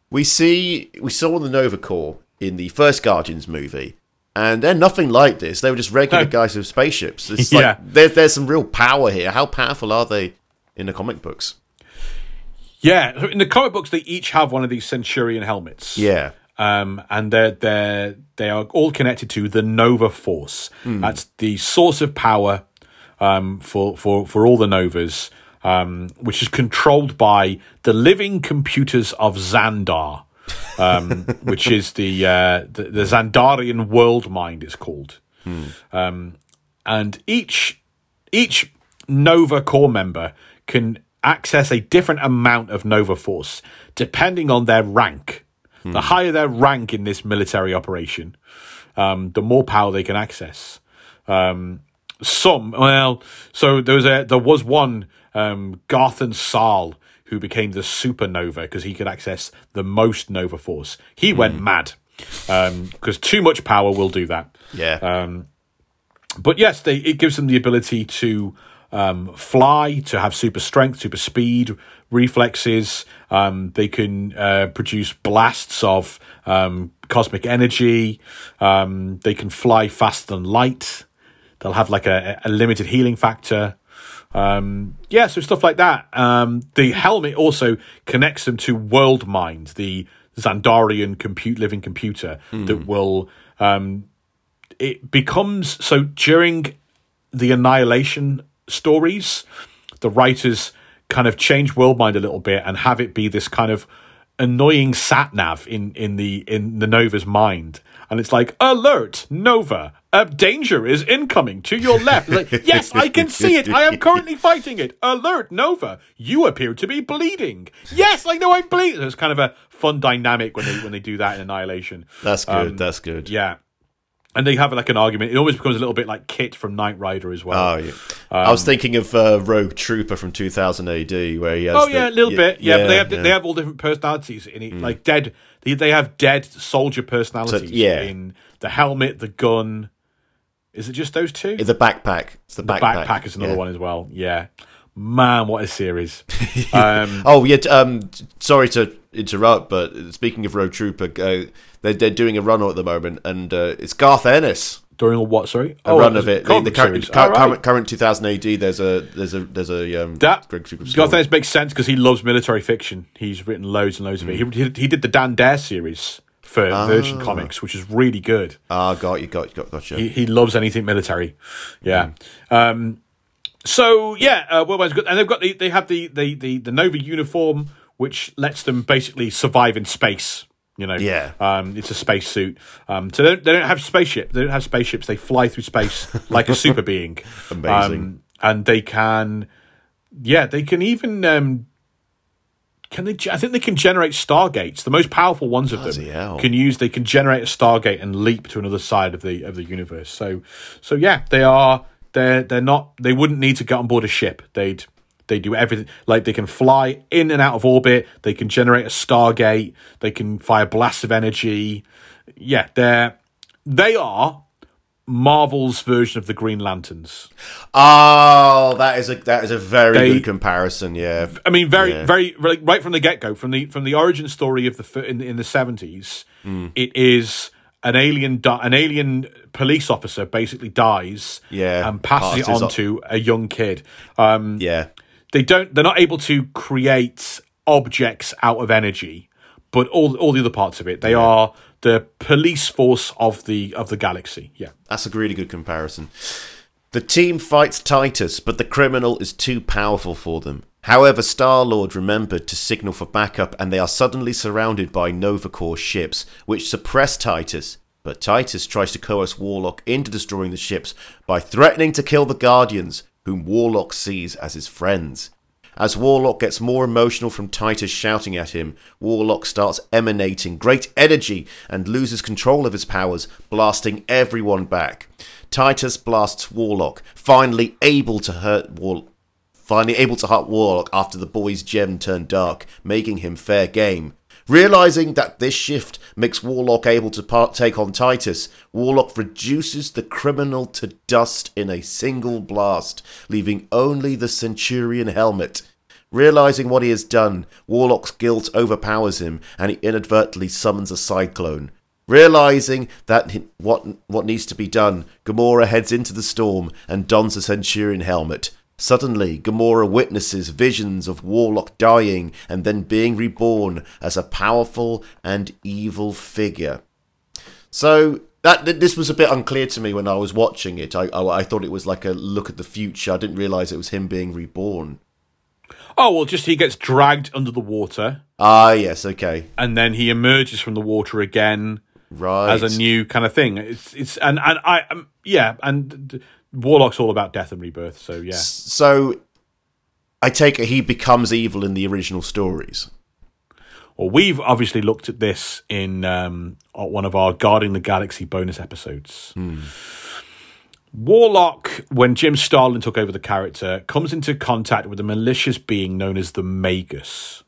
We see we saw the Nova Corps in the first Guardians movie, and they're nothing like this. They were just regular No. guys with spaceships. It's Yeah. like there, there's some real power here. How powerful are they in the comic books? Yeah, in the comic books, they each have one of these Centurion helmets. Yeah. Um, and they're they're, they are all connected to the Nova Force. That's the source of power um, for for for all the Novas, um, which is controlled by the living computers of Xandar, um, which is the, uh, the the Xandarian world mind. It's called, um, and each each Nova Corps member can access a different amount of Nova Force depending on their rank. The higher their rank in this military operation, um, the more power they can access. Um, some, well, so there was a there was one um, Garthan Saal who became the supernova because he could access the most Nova Force. He went mad because too much power will do that Yeah. but yes, they it gives them the ability to um, fly, to have super strength, super speed, reflexes. Um, they can uh, produce blasts of um, cosmic energy. Um, they can fly faster than light. They'll have like a, a limited healing factor. Um, yeah, so stuff like that. Um, the helmet also connects them to World Mind, the Xandarian compute living computer that will um, it becomes so during the annihilation stories the writers kind of change worldmind a little bit and have it be this kind of annoying sat nav in in the in the nova's mind and it's like alert nova a danger is incoming to your left like yes i can see it i am currently fighting it alert nova you appear to be bleeding yes i know i'm bleeding it's kind of a fun dynamic when they when they do that in annihilation that's good. that's good. um, yeah. And they have like an argument. It always becomes a little bit like KITT from Knight Rider as well. Oh, yeah. I was thinking of uh, Rogue Trooper from 2000 AD, where he has. Oh the- yeah, a little bit. Yeah, but they have yeah. Mm. they have all different personalities in it. Like dead, they, they have dead soldier personalities. So, yeah. in the helmet, the gun. Is it just those two? the backpack. It's the, the backpack. backpack is another yeah. one as well. Yeah, man, what a series. um, Oh yeah. Um, sorry to interrupt, but speaking of Rogue Trooper, uh, they're they're doing a run at the moment, and uh, it's Garth Ennis. during a what? Sorry, A oh, run of it. The, the current, series. cur- All right. current, current 2000 AD. There's a there's a there's a um, That Trooper. Garth. Ennis makes sense because he loves military fiction. He's written loads and loads of it. He, he, he did the Dan Dare series for Virgin Comics, which is really good. Ah, got you, got you, got, gotcha. He, he loves anything military. Yeah. Um, so yeah, uh, Worldmind's good, and they've got the they have the, the the the Nova uniform, which lets them basically survive in space. You know, Yeah. Um, it's a space suit. Um, so they don't, they don't have spaceship. They don't have spaceships. They fly through space like a super being. Amazing. Um, and they can, yeah, they can even um, can they? I think they can generate stargates. The most powerful ones of Bloody them hell. can use. They can generate a stargate and leap to another side of the of the universe. So, so yeah, they are. They're they're not. They wouldn't need to get on board a ship. They'd they do everything. Like they can fly in and out of orbit. They can generate a stargate. They can fire blasts of energy. Yeah, they're they are Marvel's version of the Green Lanterns. Oh, that is a that is a very They- good comparison. Yeah, I mean, very, Yeah. very, right from the get go, from the from the origin story of the in, in the seventies, Hmm. it is an alien di- an alien police officer basically dies, Yeah, and passes it passes on on- to a young kid. Um, yeah. they don't, they're not able to create objects out of energy, but all all the other parts of it, they are the police force of the of the galaxy. Yeah. That's a really good comparison. The team fights Titus, but the criminal is too powerful for them. However, Star Lord remembered to signal for backup, and they are suddenly surrounded by Nova Corps ships, which suppress Titus. But Titus tries to coerce Warlock into destroying the ships by threatening to kill the Guardians, whom Warlock sees as his friends. As Warlock gets more emotional from Titus shouting at him, Warlock starts emanating great energy and loses control of his powers, blasting everyone back. Titus blasts Warlock, finally able to hurt Warlock. Finally able to hurt Warlock after the boy's gem turned dark, making him fair game. Realizing that this shift makes Warlock able to partake on Titus, Warlock reduces the criminal to dust in a single blast, leaving only the Centurion helmet. Realizing what he has done, Warlock's guilt overpowers him and he inadvertently summons a cyclone. Realizing that what what needs to be done, Gamora heads into the storm and dons a Centurion helmet. Suddenly, Gamora witnesses visions of Warlock dying and then being reborn as a powerful and evil figure. So that this was a bit unclear to me when I was watching it. I, I I thought it was like a look at the future. I didn't realize it was him being reborn. Oh well, just he gets dragged under the water, Ah, yes, okay, and then he emerges from the water again. right. as a new kind of thing. It's it's and and I um, yeah, and Warlock's all about death and rebirth. So yeah, So I take it he becomes evil in the original stories. well, we've obviously looked at this in um, one of our Guarding the Galaxy bonus episodes. Warlock, when Jim Starlin took over the character, comes into contact with a malicious being known as the Magus,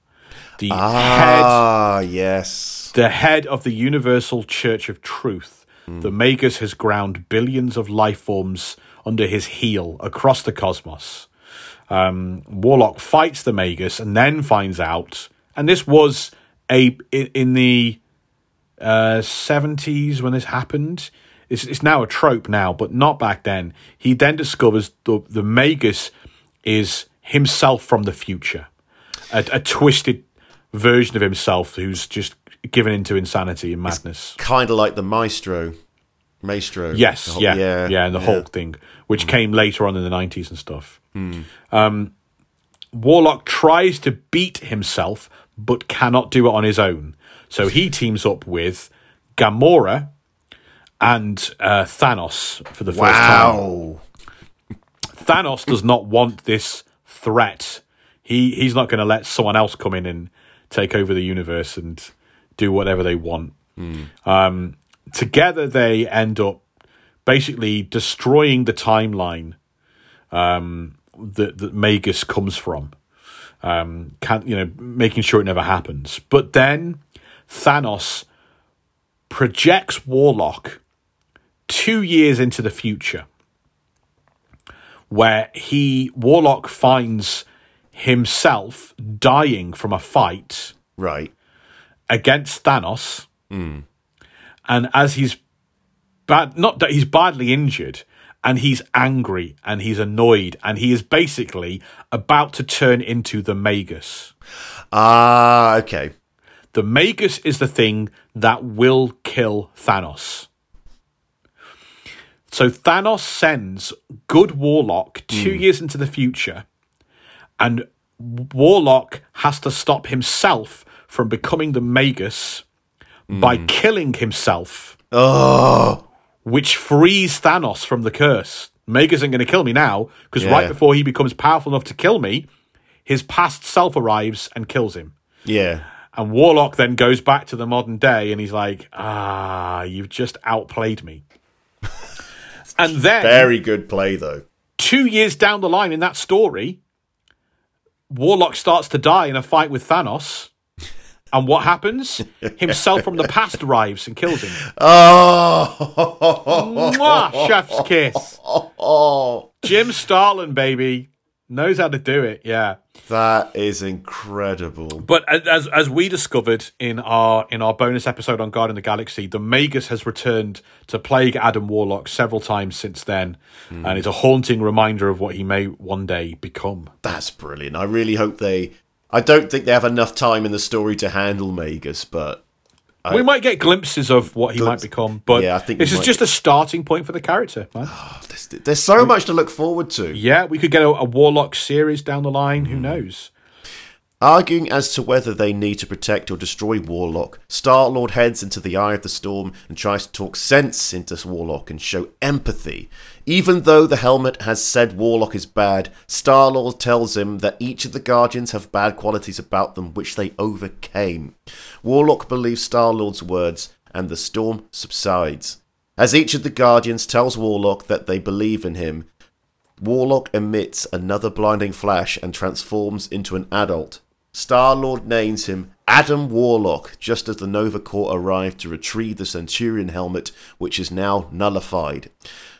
the head Ah, yes. the head of the Universal Church of Truth. The Magus has ground billions of life forms under his heel across the cosmos. Um, Warlock fights the Magus and then finds out, and this was a in, the seventies when this happened. It's, it's now a trope now, but not back then. He then discovers the the Magus is himself from the future, a, a twisted version of himself who's just given into insanity and madness. Kind of like the Maestro. Maestro. Yes, whole- yeah, yeah, and the Hulk thing, which came later on in the nineties and stuff. Um, Warlock tries to beat himself, but cannot do it on his own. So he teams up with Gamora and uh, Thanos for the first time. Wow. Thanos does not want this threat. He he's not going to let someone else come in and take over the universe and do whatever they want. Um, together, they end up basically destroying the timeline um, that that Magus comes from. Um, can you know, making sure it never happens. But then Thanos projects Warlock two years into the future where he Warlock finds himself dying from a fight Right. against Thanos, and as he's bad, not that he's badly injured, and he's angry and he's annoyed, and he is basically about to turn into the Magus. Ah, okay. The Magus is the thing that will kill Thanos. So Thanos sends good Warlock two years into the future, and Warlock has to stop himself from becoming the Magus by killing himself, Oh, which frees Thanos from the curse. Magus isn't going to kill me now, because Yeah. right before he becomes powerful enough to kill me, his past self arrives and kills him. Yeah. And Warlock then goes back to the modern day and he's like, ah, you've just outplayed me. and then, Very good play, though. two years down the line in that story, Warlock starts to die in a fight with Thanos. And what happens? Himself from the past arrives and kills him. Oh, Mwah! Chef's kiss. Oh. Jim Starlin, baby. Knows how to do it, yeah. that is incredible. But as as we discovered in our in our bonus episode on Guardian of the Galaxy, the Magus has returned to plague Adam Warlock several times since then, hmm. and it's a haunting reminder of what he may one day become. That's brilliant. I really hope they. I don't think they have enough time in the story to handle Magus, but we might get glimpses of what he might become, but Yeah, I think this is might. just a starting point for the character. Man. there's, there's so much to look forward to. yeah, we could get a, a Warlock series down the line. Hmm. Who knows? Arguing as to whether they need to protect or destroy Warlock, Star Lord heads into the Eye of the Storm and tries to talk sense into Warlock and show empathy. Even though the helmet has said Warlock is bad, Star Lord tells him that each of the Guardians have bad qualities about them which they overcame. Warlock believes Star Lord's words, and the storm subsides. As each of the Guardians tells Warlock that they believe in him, Warlock emits another blinding flash and transforms into an adult. Star Lord names him Adam Warlock just as the Nova Corps arrive to retrieve the Centurion helmet, which is now nullified.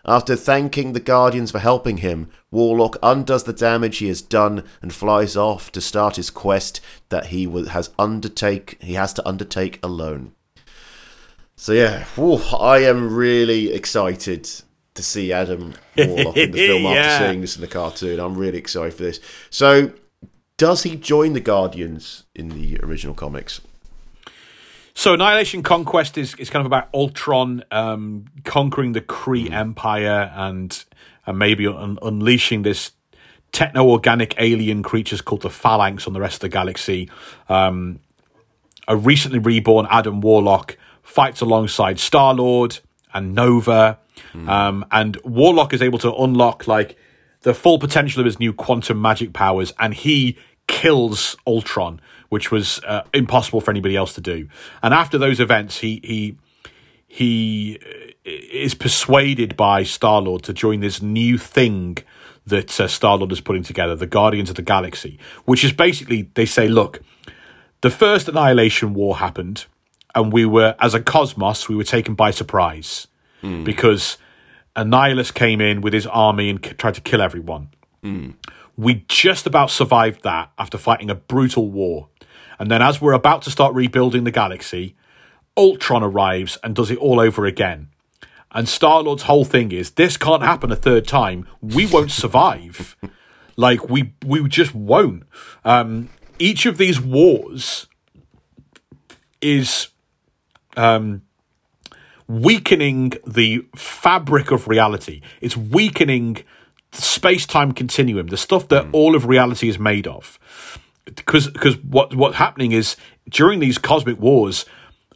After thanking the Guardians for helping him, Warlock undoes the damage he has done and flies off to start his quest that he has undertake he has to undertake alone. So yeah, whew, I am really excited to see Adam Warlock in the film Yeah. after seeing this in the cartoon. I'm really excited for this. So, does he join the Guardians in the original comics? So Annihilation Conquest is, is kind of about Ultron um, conquering the Kree Empire and and maybe un- unleashing this techno-organic alien creatures called the Phalanx on the rest of the galaxy. Um, a recently reborn Adam Warlock fights alongside Star Lord and Nova, um, and Warlock is able to unlock like the full potential of his new quantum magic powers, and he kills Ultron, which was uh, impossible for anybody else to do. And after those events, he he he uh, is persuaded by Star Lord to join this new thing that uh, Star Lord is putting together, the Guardians of the Galaxy, which is basically they say, look, the first Annihilation War happened, and we were, as a cosmos, we were taken by surprise because Annihilus came in with his army and tried to kill everyone. We just about survived that after fighting a brutal war. And then, as we're about to start rebuilding the galaxy, Ultron arrives and does it all over again. And Star Lord's whole thing is this can't happen a third time. We won't survive. like we we just won't. Um, each of these wars is um, weakening the fabric of reality. It's weakening the space time continuum, the stuff that all of reality is made of. Because because what what's happening is during these cosmic wars,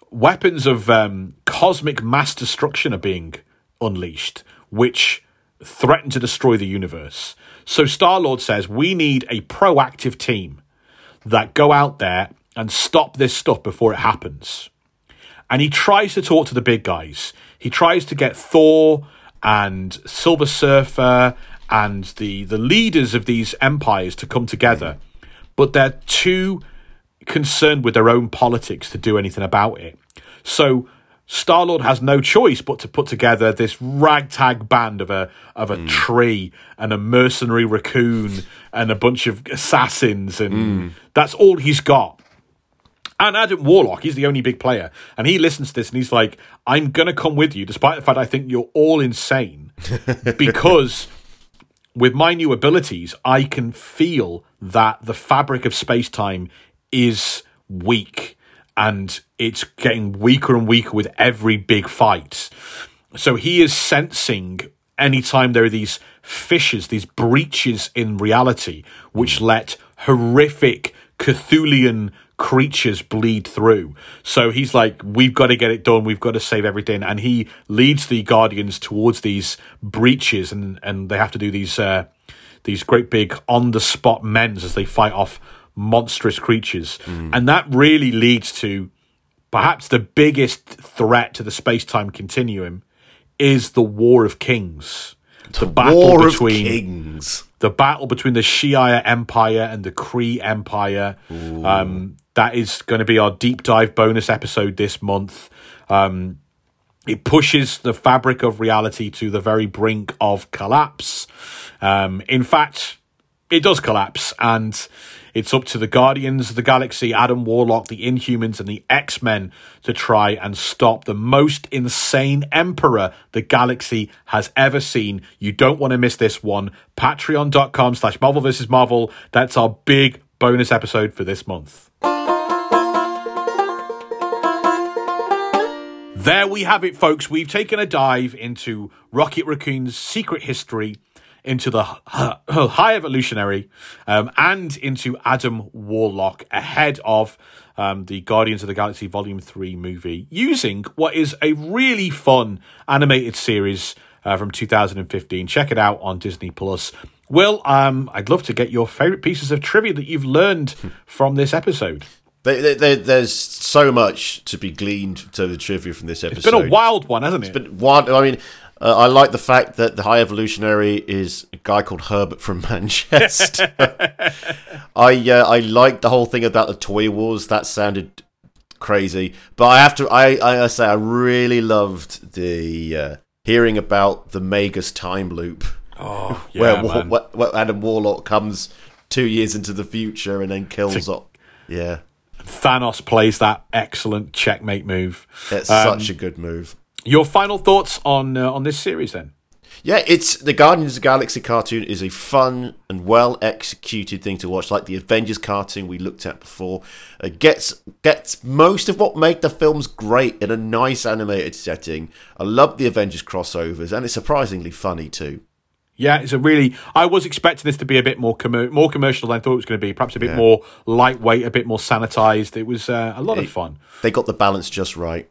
weapons of um, cosmic mass destruction are being unleashed, which threaten to destroy the universe. So Star Lord says we need a proactive team that go out there and stop this stuff before it happens. And he tries to talk to the big guys. He tries to get Thor and Silver Surfer and the the leaders of these empires to come together, but they're too concerned with their own politics to do anything about it. So Star Lord has no choice but to put together this ragtag band of a of a hmm. tree and a mercenary raccoon and a bunch of assassins, and hmm. that's all he's got. And Adam Warlock, he's the only big player, and he listens to this and he's like, "I'm gonna come with you, despite the fact I think you're all insane, because." With my new abilities, I can feel that the fabric of space time is weak and it's getting weaker and weaker with every big fight. So he is sensing anytime there are these fissures, these breaches in reality, which let horrific Cthulhian creatures bleed through. So he's like, we've got to get it done. We've got to save everything. And he leads the Guardians towards these breaches, and and they have to do these uh, these great big on the spot men's as they fight off monstrous creatures. And that really leads to perhaps the biggest threat to the space time continuum is the War of Kings. The, battle War between Kings. The battle between the Shi'ar Empire and the Kree Empire. Um, that is going to be our deep dive bonus episode this month. Um, it pushes the fabric of reality to the very brink of collapse. Um, in fact, it does collapse, and it's up to the Guardians of the Galaxy, Adam Warlock, the Inhumans, and the X Men to try and stop the most insane Emperor the galaxy has ever seen. You don't want to miss this one. Patreon.com slash Marvel vs. Marvel. That's our big bonus episode for this month. There we have it, folks. We've taken a dive into Rocket Raccoon's secret history, into the High Evolutionary, um, and into Adam Warlock ahead of um, the Guardians of the Galaxy Volume 3 movie, using what is a really fun animated series uh, from 2015. Check it out on Disney Plus. Will, um, I'd love to get your favorite pieces of trivia that you've learned from this episode. They, they, they, there's so much to be gleaned to the trivia from this episode. It's been a wild one, hasn't it? But one, I mean, uh, I like the fact that the High Evolutionary is a guy called Herbert from Manchester. I uh, I like the whole thing about the toy wars. That sounded crazy, but I have to. I I say I really loved the uh, hearing about the Magus time loop, oh, where, yeah, man. where, where Adam Warlock comes two years into the future and then kills up. Yeah, Thanos plays that excellent checkmate move. it's Um, such a good move. Your final thoughts on uh, on this series, then? Yeah, it's the Guardians of the Galaxy cartoon is a fun and well executed thing to watch, like the Avengers cartoon we looked at before. It gets gets most of what made the films great in a nice animated setting. I love the Avengers crossovers, and it's surprisingly funny too. Yeah, it's a really. I was expecting this to be a bit more commer- more commercial than I thought it was going to be. Perhaps a bit more lightweight, a bit more sanitized. It was uh, a lot of fun. They got the balance just right.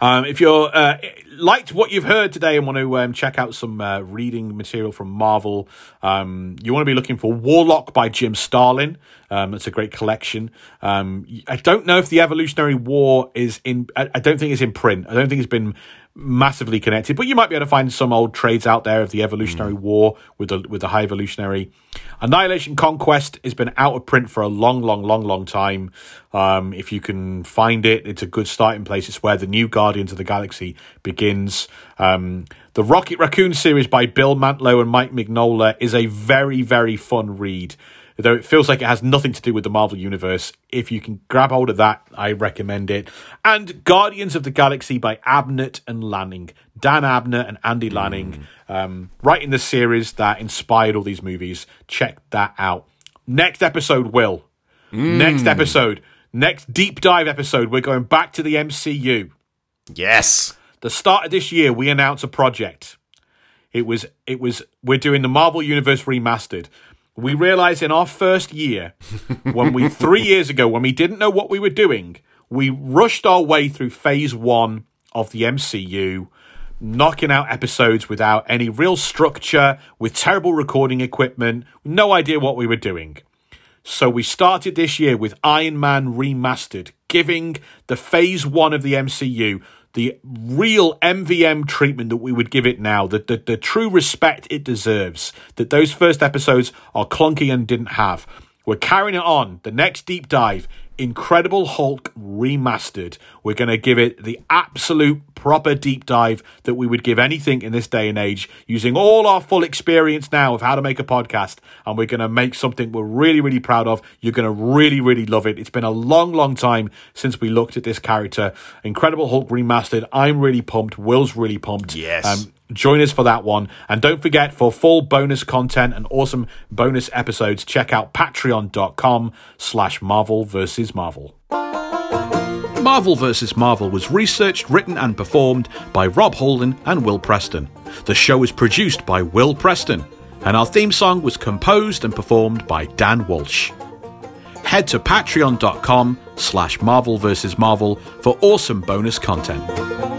Um, if you're uh, liked what you've heard today and want to um, check out some uh, reading material from Marvel, um, you want to be looking for Warlock by Jim Starlin. Um, it's a great collection. Um, I don't know if the Evolutionary War is in. I, I don't think it's in print. I don't think it's been massively connected, but you might be able to find some old trades out there of the Evolutionary War with the with the High Evolutionary. Annihilation Conquest has been out of print for a long, long, long, long time. Um, if you can find it, it's a good starting place. It's where the new Guardians of the Galaxy begins. Um, the Rocket Raccoon series by Bill Mantlo and Mike Mignola is a very, very fun read. Though it feels like it has nothing to do with the Marvel Universe. If you can grab hold of that, I recommend it. And Guardians of the Galaxy by Abnett and Lanning. Dan Abnett and Andy Lanning, um, writing the series that inspired all these movies. Check that out. Next episode, Will. Next episode. Next deep dive episode, we're going back to the MCU. Yes, The start of this year, we announced a project. It was it was we're doing the Marvel Universe remastered. We realized in our first year, when we three years ago, when we didn't know what we were doing, we rushed our way through phase one of the MCU, knocking out episodes without any real structure, with terrible recording equipment, no idea what we were doing. So we started this year with Iron Man Remastered, giving the phase one of the MCU the real MVM treatment that we would give it now, the, the, the true respect it deserves, that those first episodes are clunky and didn't have. We're carrying it on. The next deep dive, Incredible Hulk Remastered. We're going to give it the absolute proper deep dive that we would give anything in this day and age, using all our full experience now of how to make a podcast. And we're going to make something we're really, really proud of. You're going to really, really love it. It's been a long, long time since we looked at this character. Incredible Hulk Remastered. I'm really pumped. Will's really pumped. Yes. Um, join us for that one. And don't forget, for full bonus content and awesome bonus episodes, check out patreon.com slash Marvel Marvel. Marvel vs. Marvel was researched, written, and performed by Rob Halden and Will Preston. The show was produced by Will Preston, and our theme song was composed and performed by Dan Walsh. Head to patreon.com slash Marvel vs. Marvel for awesome bonus content.